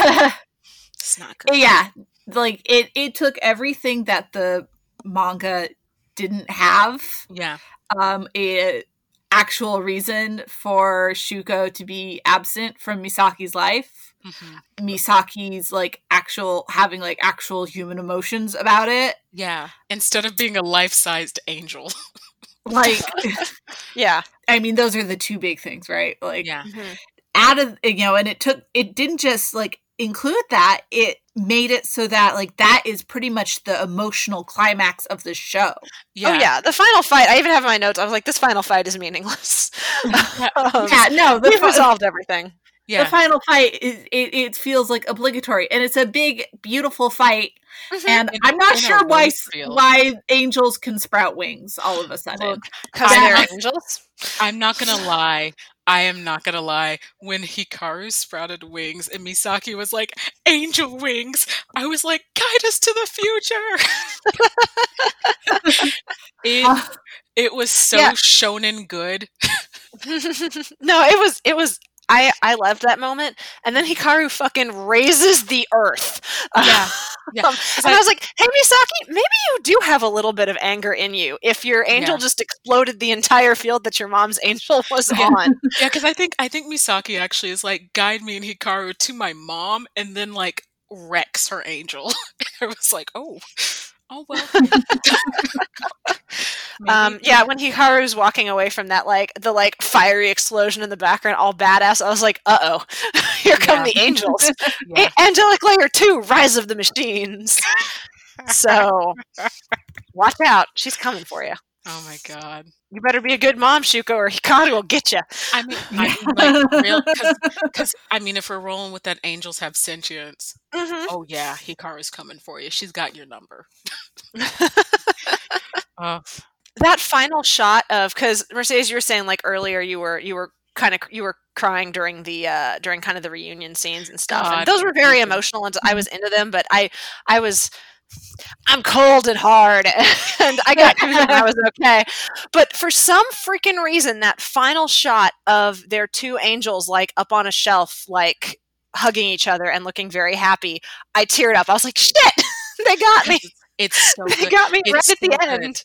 S2: it's not good.
S1: Yeah, Like it it took everything that the manga didn't have
S2: yeah.
S1: um a actual reason for Shuko to be absent from Misaki's life.
S2: Hmm
S1: Misaki's like actual having like actual human emotions about it.
S2: yeah instead of being a life-sized angel
S1: Like
S3: yeah.
S1: I mean those are the two big things, right? Like
S2: yeah
S3: Mhm.
S1: out of you know and it took it didn't just like include that it made it so that like that is pretty much the emotional climax of the show
S2: yeah
S3: Oh yeah, the final fight. I even have in my notes. I was like, this final fight is meaningless. Um,
S1: yeah no the,
S3: we've
S1: fi-
S3: resolved everything.
S2: Yeah
S1: the final fight is it, it feels like obligatory and it's a big beautiful fight mm-hmm. and
S2: In-
S1: i'm not sure why
S2: field.
S1: why angels can sprout wings all of a sudden
S3: Because
S2: I'm
S3: they're
S2: not-
S3: angels.
S2: I'm not gonna lie. I am not gonna lie. When Hikaru sprouted wings and Misaki was like, angel wings, I was like, guide us to the future. it, ah. it was so
S3: Yeah.
S2: shonen good.
S3: no, it was it was I I loved that moment, and then Hikaru fucking raises the earth.
S2: Yeah, yeah.
S3: Um, and I was like, "Hey, Misaki, maybe you do have a little bit of anger in you. If your angel
S2: Yeah.
S3: just exploded the entire field that your mom's angel was on,
S2: Yeah, because I think I think Misaki actually is like, guide me and Hikaru to my mom, and then like wrecks her angel. I was like, oh, oh well.
S3: Um, yeah, when Hikaru's walking away from that like the like fiery explosion in the background, all badass, I was like, "Uh oh, here come
S2: Yeah.
S3: the angels."
S2: yeah.
S3: A- Angelic Layer Two: Rise of the Machines. So watch out, she's coming for you.
S2: Oh my god.
S3: You better be a good mom, Shuko, or Hikaru will get you.
S2: I mean, I mean, like, real, because I mean, if we're rolling with that, angels have sentience.
S3: Mm-hmm.
S2: Oh yeah, Hikaru's coming for you. She's got your number. Oh,
S3: that final shot of because Mercedes, you were saying like earlier, you were you were kind of you were crying during the uh during kind of the reunion scenes and stuff,
S2: God,
S3: and those were very emotional, and I was into them, but I I was. I'm cold and hard, and I got through and I was okay, but for some freaking reason, that final shot of their two angels like up on a shelf, like hugging each other and looking very happy, I teared up. I was like, "Shit, they got me!
S2: it's so
S3: They
S2: good.
S3: got me
S2: It's
S3: right at the
S2: good.
S3: end."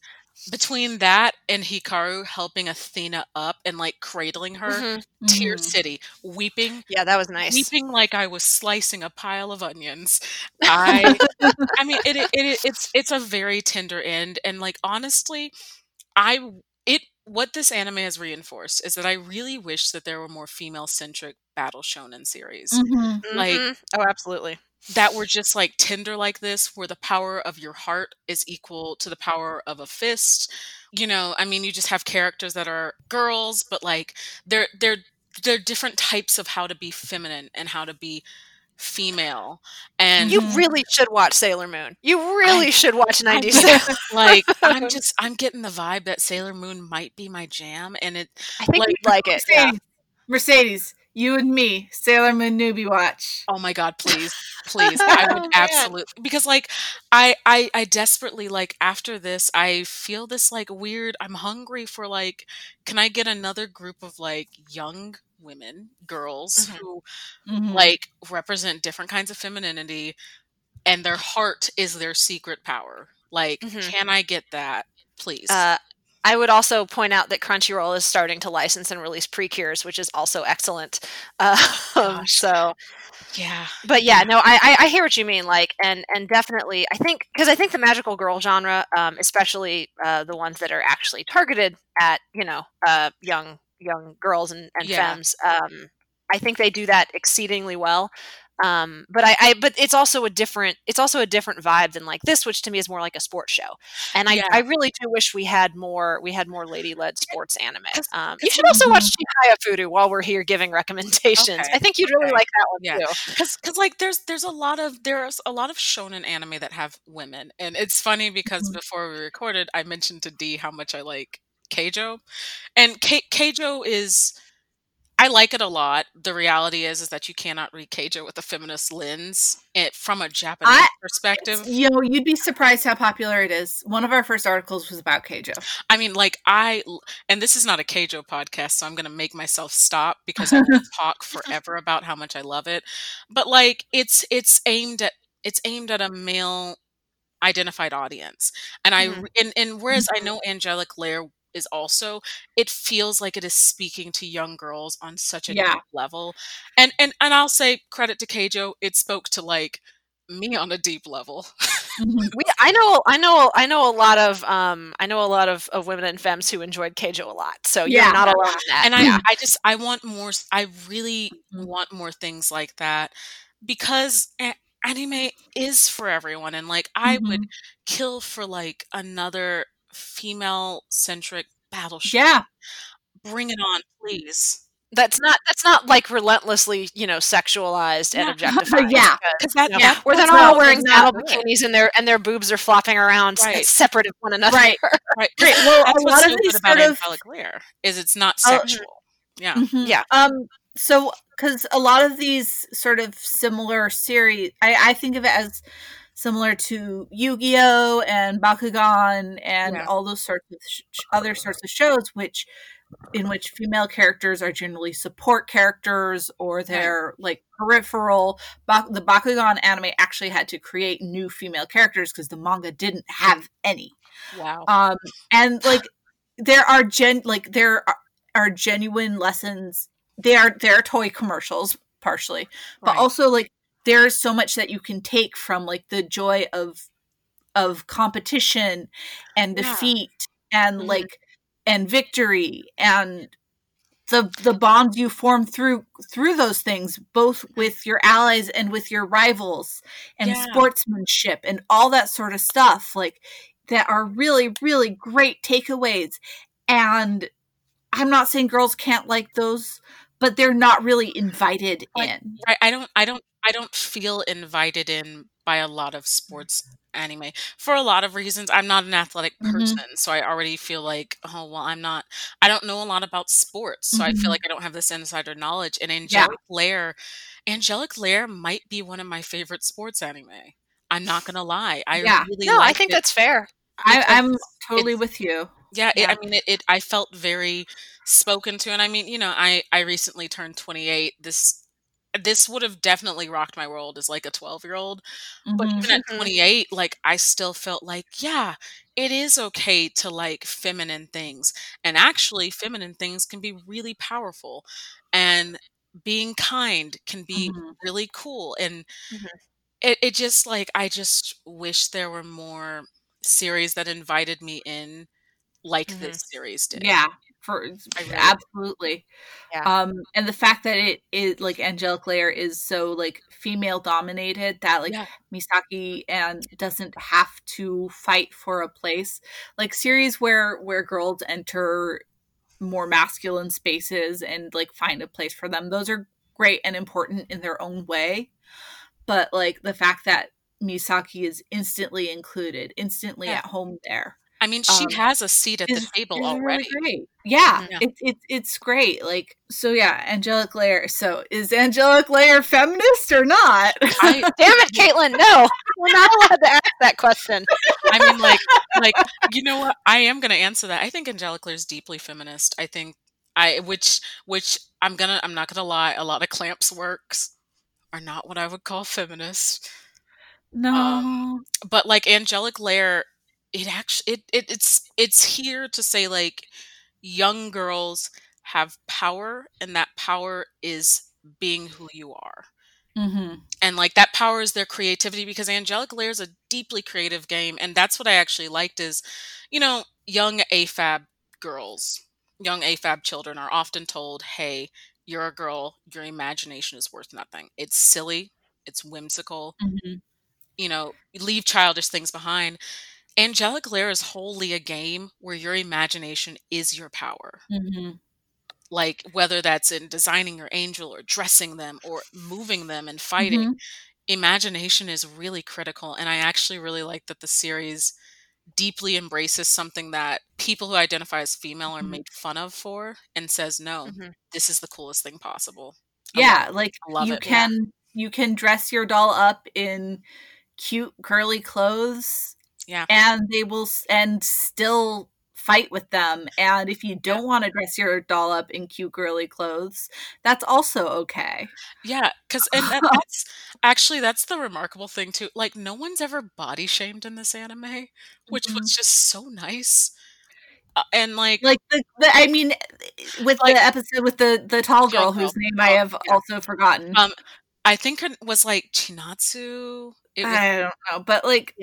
S2: Between that and Hikaru helping Athena up and like cradling her,
S3: Mhm.
S2: Tear
S1: Mhm.
S2: City, weeping,
S3: Yeah, that was nice.
S2: weeping like I was slicing a pile of onions. I, I mean, it, it, it it's it's a very tender end, and like honestly, I it what this anime has reinforced is that I really wish that there were more female centric battle shonen series.
S1: Mhm.
S2: Like
S3: Mhm. oh, absolutely.
S2: That were just like tender like this where the power of your heart is equal to the power of a fist you know i mean you just have characters that are girls but like they're they're they're different types of how to be feminine and how to be female and
S3: You really should watch Sailor Moon. You really should watch 90s.
S2: Like i'm just i'm getting the vibe that sailor moon might be my jam and it
S3: I think
S2: like-
S3: you'd like it. yeah.
S1: Mercedes, Mercedes, you and me, Sailor Moon newbie watch.
S2: Oh my god, please. Please. I
S3: Oh,
S2: would
S3: man.
S2: absolutely because like I I I desperately like after this I feel this like weird I'm hungry for like can I get another group of like young women, girls
S3: Mhm.
S2: who
S1: Mhm.
S2: like represent different kinds of femininity and their heart is their secret power. Like
S3: Mhm.
S2: can I get that? Please.
S3: Uh, I would also point out that Crunchyroll is starting to license and release Precures, which is also excellent.
S2: Gosh.
S3: so,
S2: yeah.
S3: but yeah, no, I, I I hear what you mean. Like, and and definitely, I think because I think the magical girl genre, um, especially uh, the ones that are actually targeted at you know uh, young young girls and, and
S2: Yeah.
S3: femmes, um, I think they do that exceedingly well. Um, but I, I, but it's also a different, it's also a different vibe than like this, which to me is more like a sports show. And I,
S2: Yeah.
S3: I really do wish we had more, we had more lady-led sports anime. Um, you should also watch Chihaya Fudu while we're here giving recommendations.
S2: Okay,
S3: I think you'd really
S2: okay.
S3: like that one
S2: Yeah.
S3: too.
S2: because because like there's there's a lot of there's a lot of shonen anime that have women and it's funny because
S1: Mhm.
S2: before we recorded i mentioned to d how much i like keijo and Ke- keijo is i like it a lot the reality is is that you cannot read keijo with a feminist lens it, from a japanese
S1: I-
S2: perspective
S1: You know, you'd be surprised how popular it is. One of our first articles was about Keijo.
S2: I mean, like I, and this is not a Keijo podcast, so I'm going to make myself stop because I will talk forever about how much I love it. But like, it's it's aimed at it's aimed at a male identified audience, and I
S3: Mhm.
S2: and and whereas I know Angelic Layer is also, it feels like it is speaking to young girls on such a
S1: Yeah.
S2: deep level, and and and I'll say credit to Keijo, it spoke to like me on a deep level.
S1: Mhm.
S3: We, I know, I know, I know a lot of, um, I know a lot of, of women and femmes who enjoyed Keijo a lot. So
S1: Yeah.
S3: you're not alone in that.
S2: and I,
S3: yeah.
S2: I just I want more. I really
S1: Mhm.
S2: want more things like that because anime is for everyone, and like I would
S1: Mhm.
S2: kill for like another female centric battle show.
S1: Yeah.
S2: Bring it on, please.
S3: That's not, that's not like relentlessly, you know, sexualized and
S2: Yeah.
S3: objectified.
S1: Yeah.
S3: because,
S2: Because that,
S3: you know,
S2: yeah,
S3: where they're
S1: that's
S3: not all wearing
S1: that's not
S3: model
S1: good.
S3: bikinis and their and their boobs are flopping around
S2: Right.
S3: separate of one another.
S1: Right.
S2: right. 'cause
S1: Great. Well,
S2: that's
S1: a
S2: what's
S1: lot
S2: so
S1: of these
S2: good about
S1: sort of
S2: Angelic Layer is it's not
S1: Oh, mhm.
S2: sexual. Yeah.
S1: Mhm.
S3: Yeah.
S1: Um. So, because a lot of these sort of similar series, I, I think of it as similar to Yu-Gi-Oh and Bakugan and
S2: Yeah.
S1: all those sorts of sh- other sorts of shows, which in which female characters are generally support characters or they're like peripheral. Bak- the Bakugan anime actually had to create new female characters because the manga didn't have any
S2: Wow.
S1: um and like there are gen like there are, are genuine lessons they are they are toy commercials partially but
S2: Right.
S1: also like there's so much that you can take from like the joy of of competition and
S2: Yeah.
S1: defeat and
S3: Mhm.
S1: like and victory and the the bonds you form through through those things both with your allies and with your rivals and
S2: Yeah.
S1: sportsmanship and all that sort of stuff like that are really really great takeaways and i'm not saying girls can't like those but they're not really invited
S2: Like,
S1: in
S2: Right. I don't I don't I don't feel invited in by a lot of sports anime for a lot of reasons. I'm not an athletic
S1: Mhm.
S2: person, so I already feel like, oh well, I'm not I don't know a lot about sports, so I feel
S1: Mhm.
S2: like I don't have this insider knowledge. And Angelic Layer Angelic Layer might be one of my favorite sports anime. I'm not gonna lie. I
S1: Yeah.
S2: really
S3: No, I think
S2: it
S3: that's fair.
S1: I,
S2: because
S1: i'm totally
S2: it's-
S1: with you
S2: yeah, it,
S1: Yeah.
S2: I mean, it, it. I felt very spoken to, and I mean, you know, I I recently turned 28. This this would have definitely rocked my world as like a 12 year old, but
S1: Mhm.
S2: even at
S3: Mhm.
S2: 28, like I still felt like, yeah, it is okay to like feminine things, and actually, feminine things can be really powerful, and being kind can be
S1: Mhm.
S2: really cool, and
S3: Mhm.
S2: it it just like I just wish there were more series that invited me in like this series did.
S1: Yeah, for absolutely.
S3: Yeah.
S1: Um, and the fact that it is like Angelic Layer is so like female dominated that like
S2: Yeah.
S1: Misaki and doesn't have to fight for a place. Like series where where girls enter more masculine spaces and like find a place for them. Those are great and important in their own way. But like the fact that Misaki is instantly included, instantly
S2: Yeah.
S1: at home there
S2: I mean, she
S1: Um,
S2: has a seat at the table
S1: is
S2: already.
S1: Really great. Yeah,
S2: Yeah.
S1: it's it's it's great. Like so, yeah. Angelic Layer. So is Angelic Layer feminist or not?
S2: I,
S3: Damn it, Caitlin! No, we're not allowed to ask that question.
S2: I mean, like, like you know what? I am going to answer that. I think Angelic Layer is deeply feminist. I think I, which, which I'm gonna, I'm not gonna lie. A lot of CLAMP's works are not what I would call feminist.
S1: no.
S2: But like Angelic Layer, it actually, it, it, it's, it's here to say like, young girls have power, and that power is being who you are.
S1: hmm
S2: and like that power is their creativity because angelic layer is a deeply creative game and that's what i actually liked is you know young afab girls young afab children are often told hey you're a girl your imagination is worth nothing. It's silly it's whimsical.
S1: Hmm
S2: you know leave childish things behind angelic layer is wholly a game where your imagination is your power
S1: hmm
S2: like whether that's in designing your angel or dressing them or moving them and fighting imagination is really critical and i actually really like that the series deeply embraces something that people who identify as female are
S1: Mhm.
S2: made fun of for and says no
S3: Mhm.
S2: this is the coolest thing possible I
S1: Yeah,
S2: it.
S1: like
S2: love
S1: you
S2: it, yeah.
S1: can you can dress your doll up in cute girly clothes.
S2: Yeah.
S1: and they will and still fight with them. And if you don't want to dress your doll up in cute girly clothes, that's also okay.
S2: yeah because and that, that's actually that's the remarkable thing too like no one's ever body shamed in this anime which
S1: Mhm.
S2: was just so nice uh, and like
S1: like the, the I mean, with
S2: Like-
S1: the episode with the the tall girl whose name I have
S2: yeah.
S1: also forgotten.
S2: Um, I think it was like Chinatsu. It was,
S1: I don't know, but like,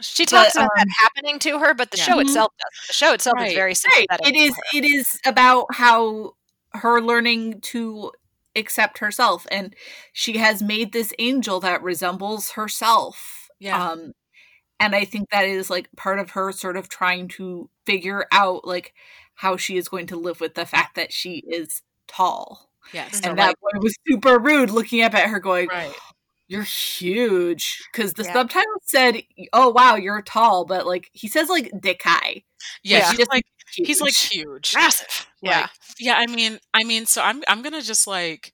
S3: She talks
S1: But,
S3: about that
S1: um,
S3: happening to her, but the
S2: Yeah.
S3: show
S1: Mhm.
S3: itself does. The show itself
S2: Right.
S3: is very
S1: right,
S3: sympathetic.
S1: it
S3: to
S1: is
S3: her.
S1: it is about how her learning to accept herself, and she has made this angel that resembles herself.
S2: Yeah.
S1: Um, and I think that is like part of her sort of trying to figure out like how she is going to live with the fact that she is tall.
S2: yes,
S3: And
S2: or
S1: And
S2: like,
S1: that boy was super rude looking up at her going,
S2: right.
S1: You're huge because the
S3: Yeah.
S1: subtitle said oh wow you're tall but like he says like dekai
S2: Yeah,
S3: Yeah.
S2: he's
S1: Just
S2: like he's like
S1: huge.
S2: huge.
S3: massive. Yeah.
S2: Like, yeah. I mean, I mean, so I'm I'm gonna just like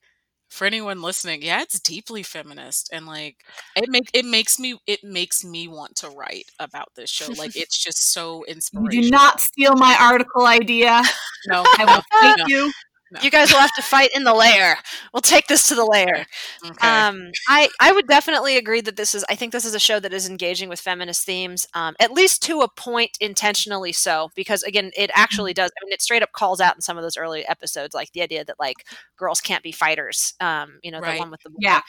S2: for anyone listening, yeah, it's deeply feminist, and like it make it makes me it makes me want to write about this show. Like it's just so inspiring.
S1: you
S2: inspirational.
S1: do not steal my article idea
S2: No,
S1: i will Thank
S2: no,
S1: you
S2: no.
S3: You guys will have to fight in the lair. We'll take this to the lair.
S2: Okay.
S3: Um, I I would definitely agree that this is. I think this is a show that is engaging with feminist themes, um, at least to a point, intentionally so. Because again, it actually does. I mean, it straight up calls out in some of those early episodes, like the idea that like girls can't be fighters. Um, you know,
S2: Right.
S3: the one with the boy.
S1: yeah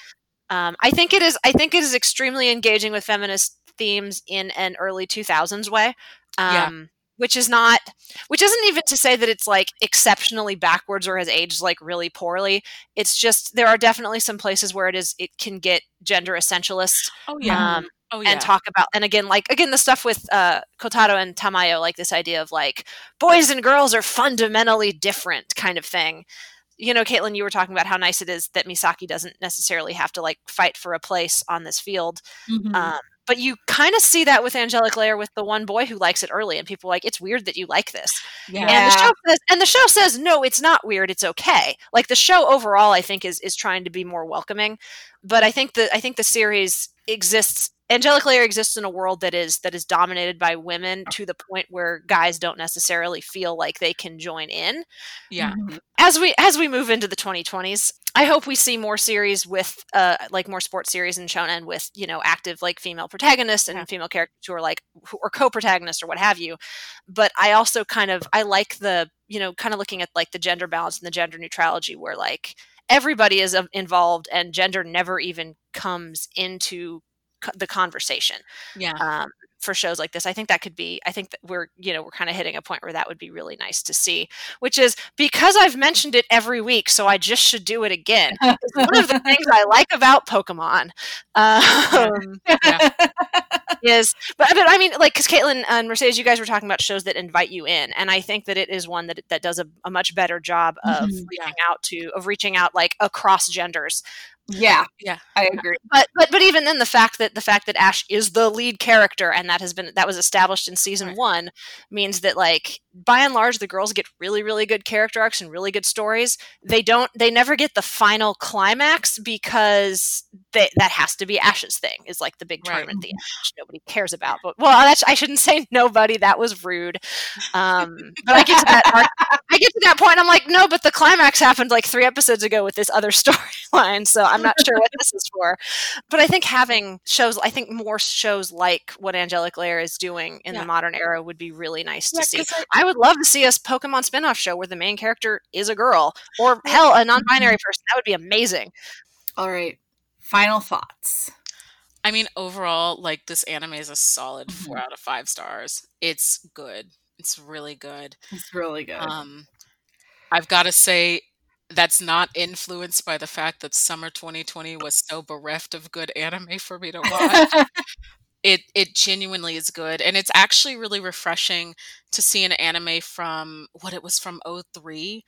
S3: Um, I think it is. I think it is extremely engaging with feminist themes in an early two thousands way.
S2: Yeah.
S3: Which is not, which isn't even to say that it's like exceptionally backwards or has aged like really poorly. It's just there are definitely some places where it is it can get gender essentialist
S2: oh yeah.
S3: um,
S2: oh yeah.
S3: and talk about and again like again the stuff with uh, Kotaro and Tamayo like this idea of like boys and girls are fundamentally different kind of thing. You know, Caitlin, you were talking about how nice it is that Misaki doesn't necessarily have to like fight for a place on this field.
S1: Mhm.
S3: Um, but you kind of see that with Angelic Layer with the one boy who likes it early, and people are like, "It's weird that you like this."
S2: yeah.
S3: And the show says, and the show says, "No, it's not weird. It's okay." Like the show overall, I think is is trying to be more welcoming. But I mm. think the I think the series exists. Angelic Layer exists in a world that is that is dominated by women to the point where guys don't necessarily feel like they can join in
S2: yeah.
S1: Mhm.
S3: as we as we move into the 2020s i hope we see more series with uh like more sports series and shonen with you know active like female protagonists and female characters who are like who or co-protagonists or what have you but i also kind of i like the you know kind of looking at like the gender balance and the gender neutrality where like everybody is um, involved and gender never even comes into co- the conversation
S2: Yeah.
S3: um, for shows like this. I think that could be. I think that we're you know we're kind of hitting a point where that would be really nice to see. Which is because I've mentioned it every week, so I just should do it again. One of the things I like about Pokemon. Um,
S2: Yeah.
S3: is but, but I mean like because Caitlin and Mercedes, you guys were talking about shows that invite you in, and I think that it is one that that does a, a much better job of
S1: Mhm.
S3: reaching out to of reaching out like across genders.
S1: Yeah,
S2: Yeah.
S1: I agree.
S3: But but but even then, the fact that the fact that Ash is the lead character and that has been that was established in season
S2: Right.
S3: one means that like by and large the girls get really really good character arcs and really good stories. They don't they never get the final climax because they, that has to be Ash's thing is like the big
S2: Right.
S3: tournament at the end, which nobody cares about. But well, that's I shouldn't say nobody. That was rude. Um, but I get to that I get to that point. I'm like, no, but the climax happened like three episodes ago with this other storyline. So I'm not sure what this is for. But I think having shows, I think more shows like what Angelic Layer is doing in
S2: Yeah.
S3: the modern era would be really nice to see.
S2: I-
S3: I would love to see a Pokemon spin-off show where the main character is a girl, or hell, a non-binary person. That would be amazing.
S1: All right. Final thoughts.
S2: I mean, overall, like this anime is a solid four
S1: Mhm.
S2: out of five stars. It's good. It's really good.
S1: It's really good.
S2: Um, I've got to say that's not influenced by the fact that summer 2020 was so bereft of good anime for me to watch. it it genuinely is good, and it's actually really refreshing to see an anime from what it was from 03,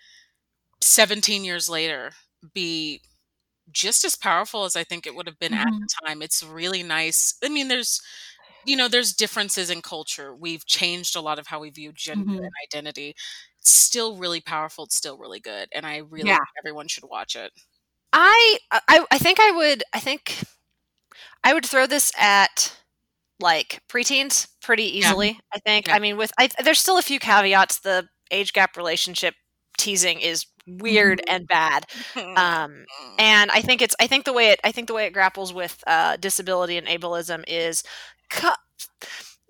S2: 17 years later, be just as powerful as I think it would have been at the time. It's really nice. I mean, there's you know, there's differences in culture. We've changed a lot of how we view gender
S1: Mhm.
S2: and identity. It's still really powerful. It's still really good, and I really
S1: Yeah.
S2: think everyone should watch it.
S3: I, I I think I would I think I would throw this at like preteens pretty
S2: Yeah.
S3: easily. I think.
S2: Yeah.
S3: I mean, with I, there's still a few caveats. The age gap relationship teasing is weird and bad. Um, and I think it's I think the way it I think the way it grapples with uh, disability and ableism is cu-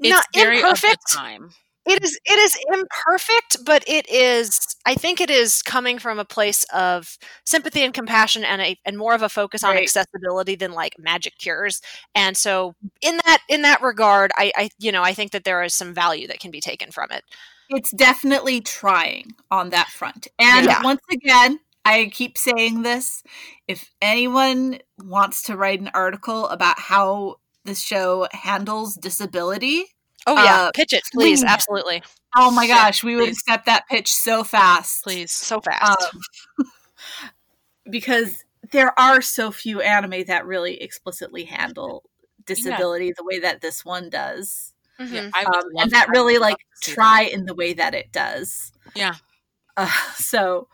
S2: it's
S3: not
S2: very of the
S3: imperfect.
S2: time.
S3: It is it is imperfect, but it is I think it is coming from a place of sympathy and compassion and a and more of a focus on
S1: Right.
S3: accessibility than like magic cures. And so in that in that regard, I, I you know, I think that there is some value that can be taken from it.
S1: It's definitely trying on that front. And
S3: Yeah.
S1: once again, I keep saying this. If anyone wants to write an article about how the show handles disability,
S3: Oh yeah,
S1: Uh,
S3: pitch it, please,
S1: please.
S3: absolutely.
S1: oh my
S2: Yeah,
S1: gosh, we would
S2: please.
S1: accept that pitch so fast.
S2: Please.
S3: So fast.
S1: Um, because there are so few anime that really explicitly handle disability the way that this one does.
S3: Mhm.
S2: Yeah,
S1: um, and
S2: to-
S1: that really like
S2: love to see that.
S1: try in the way that it does.
S2: Yeah.
S1: Uh, so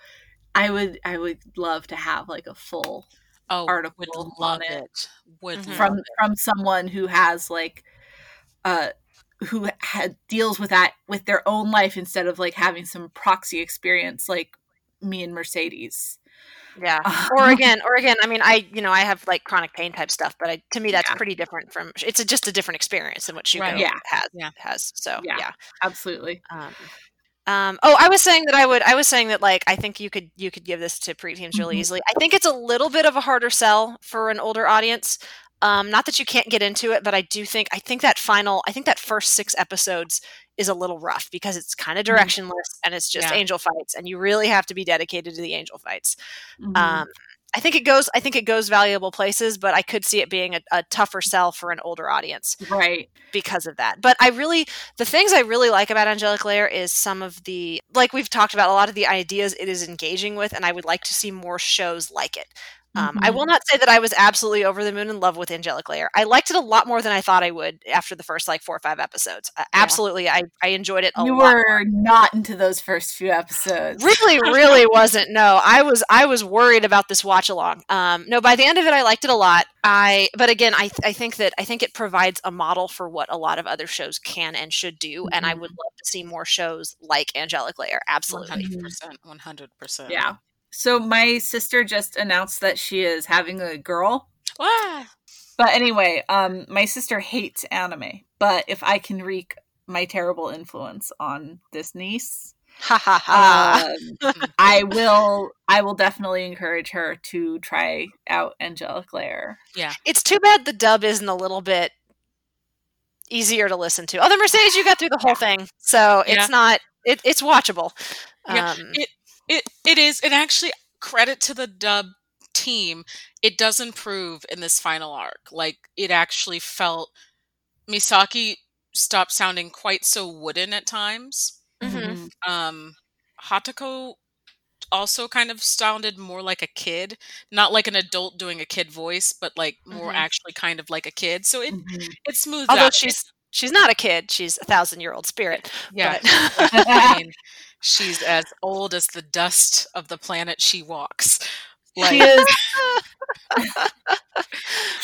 S1: I would I would love to have like a full
S2: Oh,
S1: article
S2: would
S1: on
S2: love
S1: it.
S2: it. Would
S3: Mhm.
S2: love
S1: from
S2: it.
S1: from someone who has like uh who had deals with that with their own life instead of like having some proxy experience like me and Mercedes.
S3: Yeah. Or again, or again, I mean, I you know I have like chronic pain type stuff, but I, to me that's
S1: Yeah.
S3: pretty different from. It's a, just a different experience than what Shuko
S2: Right.
S1: Yeah.
S3: has.
S2: Yeah.
S3: Has so
S1: Yeah.
S3: yeah.
S1: absolutely.
S3: Um, um, oh, I was saying that I would. I was saying that like I think you could you could give this to preteens really
S1: Mhm.
S3: easily. I think it's a little bit of a harder sell for an older audience. Um, not that you can't get into it, but I do think I think that final I think that first six episodes is a little rough because it's kind of
S1: Mhm.
S3: directionless and it's just
S2: Yeah.
S3: angel fights, and you really have to be dedicated to the angel fights.
S1: Mhm.
S3: Um, I think it goes. I think it goes valuable places, but I could see it being a, a tougher sell for an older audience
S1: right.
S3: because of that. But I really, the things I really like about Angelic Layer is some of the, like we've talked about, a lot of the ideas it is engaging with, and I would like to see more shows like it. Um, I will not say that I was absolutely over the moon in love with Angelic Layer. I liked it a lot more than I thought I would after the first like four or five episodes. Uh, Absolutely, I, I enjoyed it a lot.
S1: You
S3: lot.
S1: were not into those first few episodes.
S3: really really wasn't no i was i was worried about this watch along um no by the end of it i liked it a lot i but again i i think that i think it provides a model for what a lot of other shows can and should do and i would love to see more shows like angelic layer absolutely
S2: 100%. 100%.
S1: Yeah. So my sister just announced that she is having a girl.
S2: Wow.
S1: But anyway, um my sister hates anime, but if I can wreak my terrible influence on this niece, um, I will I will definitely encourage her to try out Angelic Layer.
S3: Yeah, it's too bad the dub isn't a little bit easier to listen to. Oh, the Mercedes, you got through the whole thing, so
S2: Yeah.
S3: it's not. It, it's watchable.
S2: Yeah,
S3: Um,
S2: it it it is and actually credit to the dub team it does improve in this final arc like it actually felt misaki stopped sounding quite so wooden at times
S3: mhm.
S2: um hatoko also kind of sounded more like a kid not like an adult doing a kid voice but like more
S3: Mhm.
S2: actually kind of like a kid so it
S1: Mhm.
S2: it smooths.
S3: Although
S2: out
S3: she's she's not a kid; she's a thousand year old spirit.
S2: yeah
S3: but-
S2: I mean, she's as old as the dust of the planet she walks like
S1: She is.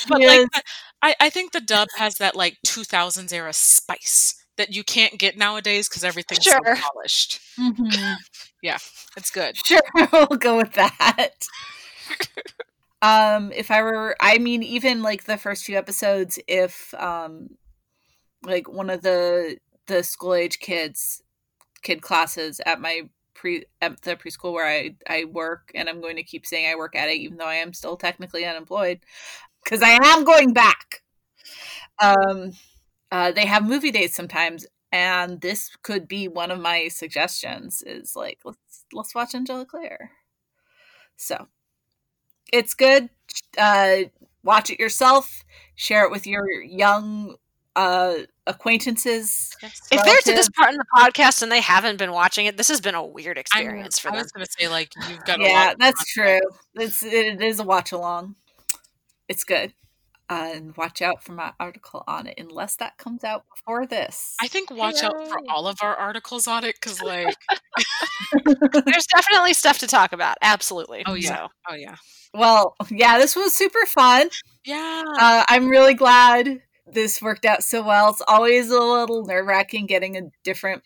S2: but
S1: she
S2: like
S1: is-
S2: I, I think the dub has that like 2000s era spice that you can't get nowadays because everything's so
S3: Sure.
S2: polished
S1: Mhm.
S2: it's good
S1: Sure, we'll go with that. um, if I were, I mean, even like the first few episodes, if um, like one of the the school age kids, kid classes at my pre at the preschool where I I work, and I'm going to keep saying I work at it, even though I am still technically unemployed, because I am going back. Um, uh, they have movie dates sometimes, and this could be one of my suggestions. Is like let's let's watch Angelic Layer. So it's good. Uh, watch it yourself. Share it with your young uh, acquaintances.
S3: If they're to this part in the podcast and they haven't been watching it, this has been a weird
S2: I'm-
S3: experience for them.
S2: I
S3: them.
S2: was gonna say like you've got a
S1: Yeah,
S2: lot
S1: that's true. It's it is a watch along. It's good. Uh, and watch out for my article on it, unless that comes out before this.
S2: I think watch out for all of our articles on it because like
S3: There's definitely stuff to talk about. Absolutely.
S2: oh yeah
S3: So,
S2: oh yeah
S1: well, yeah, this was super fun.
S2: yeah
S1: Uh, I'm really glad this worked out so well. It's always a little nerve wracking getting a different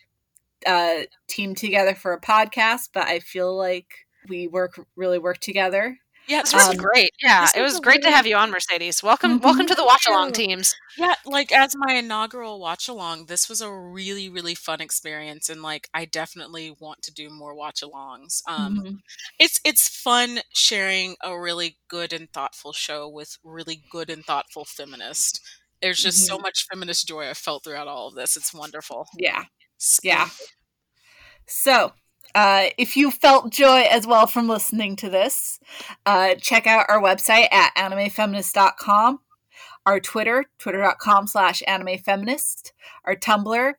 S1: uh, team together for a podcast, but I feel like we work really work together.
S2: yeah
S3: this
S2: this
S3: was
S1: Um,
S3: great. Yeah,
S2: this
S3: it
S2: was
S3: was great to have you on, Mercedes. Welcome,
S1: Mhm.
S3: welcome to the watch along teams.
S2: Yeah, like as my inaugural watch along, this was a really, really fun experience, and like I definitely want to do more watch alongs. Um,
S1: Mhm.
S2: it's it's fun sharing a really good and thoughtful show with really good and thoughtful feminist. There's just so much feminist joy I felt throughout all of this. It's wonderful.
S1: Yeah. Yeah. So, uh, if you felt joy as well from listening to this, uh, check out our website at animefeminist.com, our Twitter, twitter.com slash animefeminist, our Tumblr,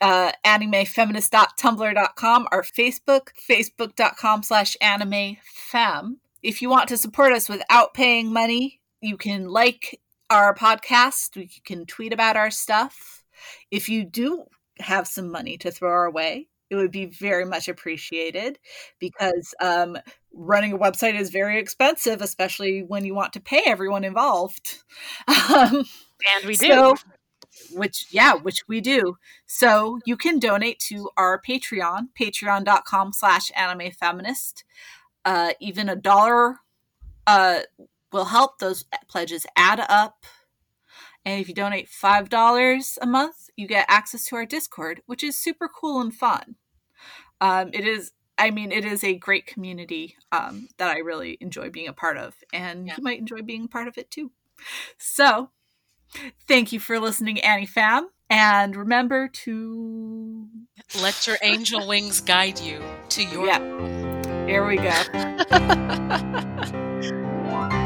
S1: uh, animefeminist.tumblr.com, our Facebook, facebook.com slash animefem. If you want to support us without paying money, you can like our podcast. We can tweet about our stuff. If you do have some money to throw our way, it would be very much appreciated because um, running a website is very expensive, especially when you want to pay everyone involved. Um,
S3: And we do.
S1: so, which yeah, which we do. So you can donate to our Patreon, patreon.com slash anime feminist. Uh, even a dollar uh, will help. Those pledges add up. And if you donate five dollars a month, you get access to our Discord, which is super cool and fun. Um, it is I mean, it is a great community um, that I really enjoy being a part of, and
S2: Yeah.
S1: you might enjoy being part of it too. So, thank you for listening, AniFam, and remember to
S2: Let your angel wings guide you to your
S1: yeah. Here we go.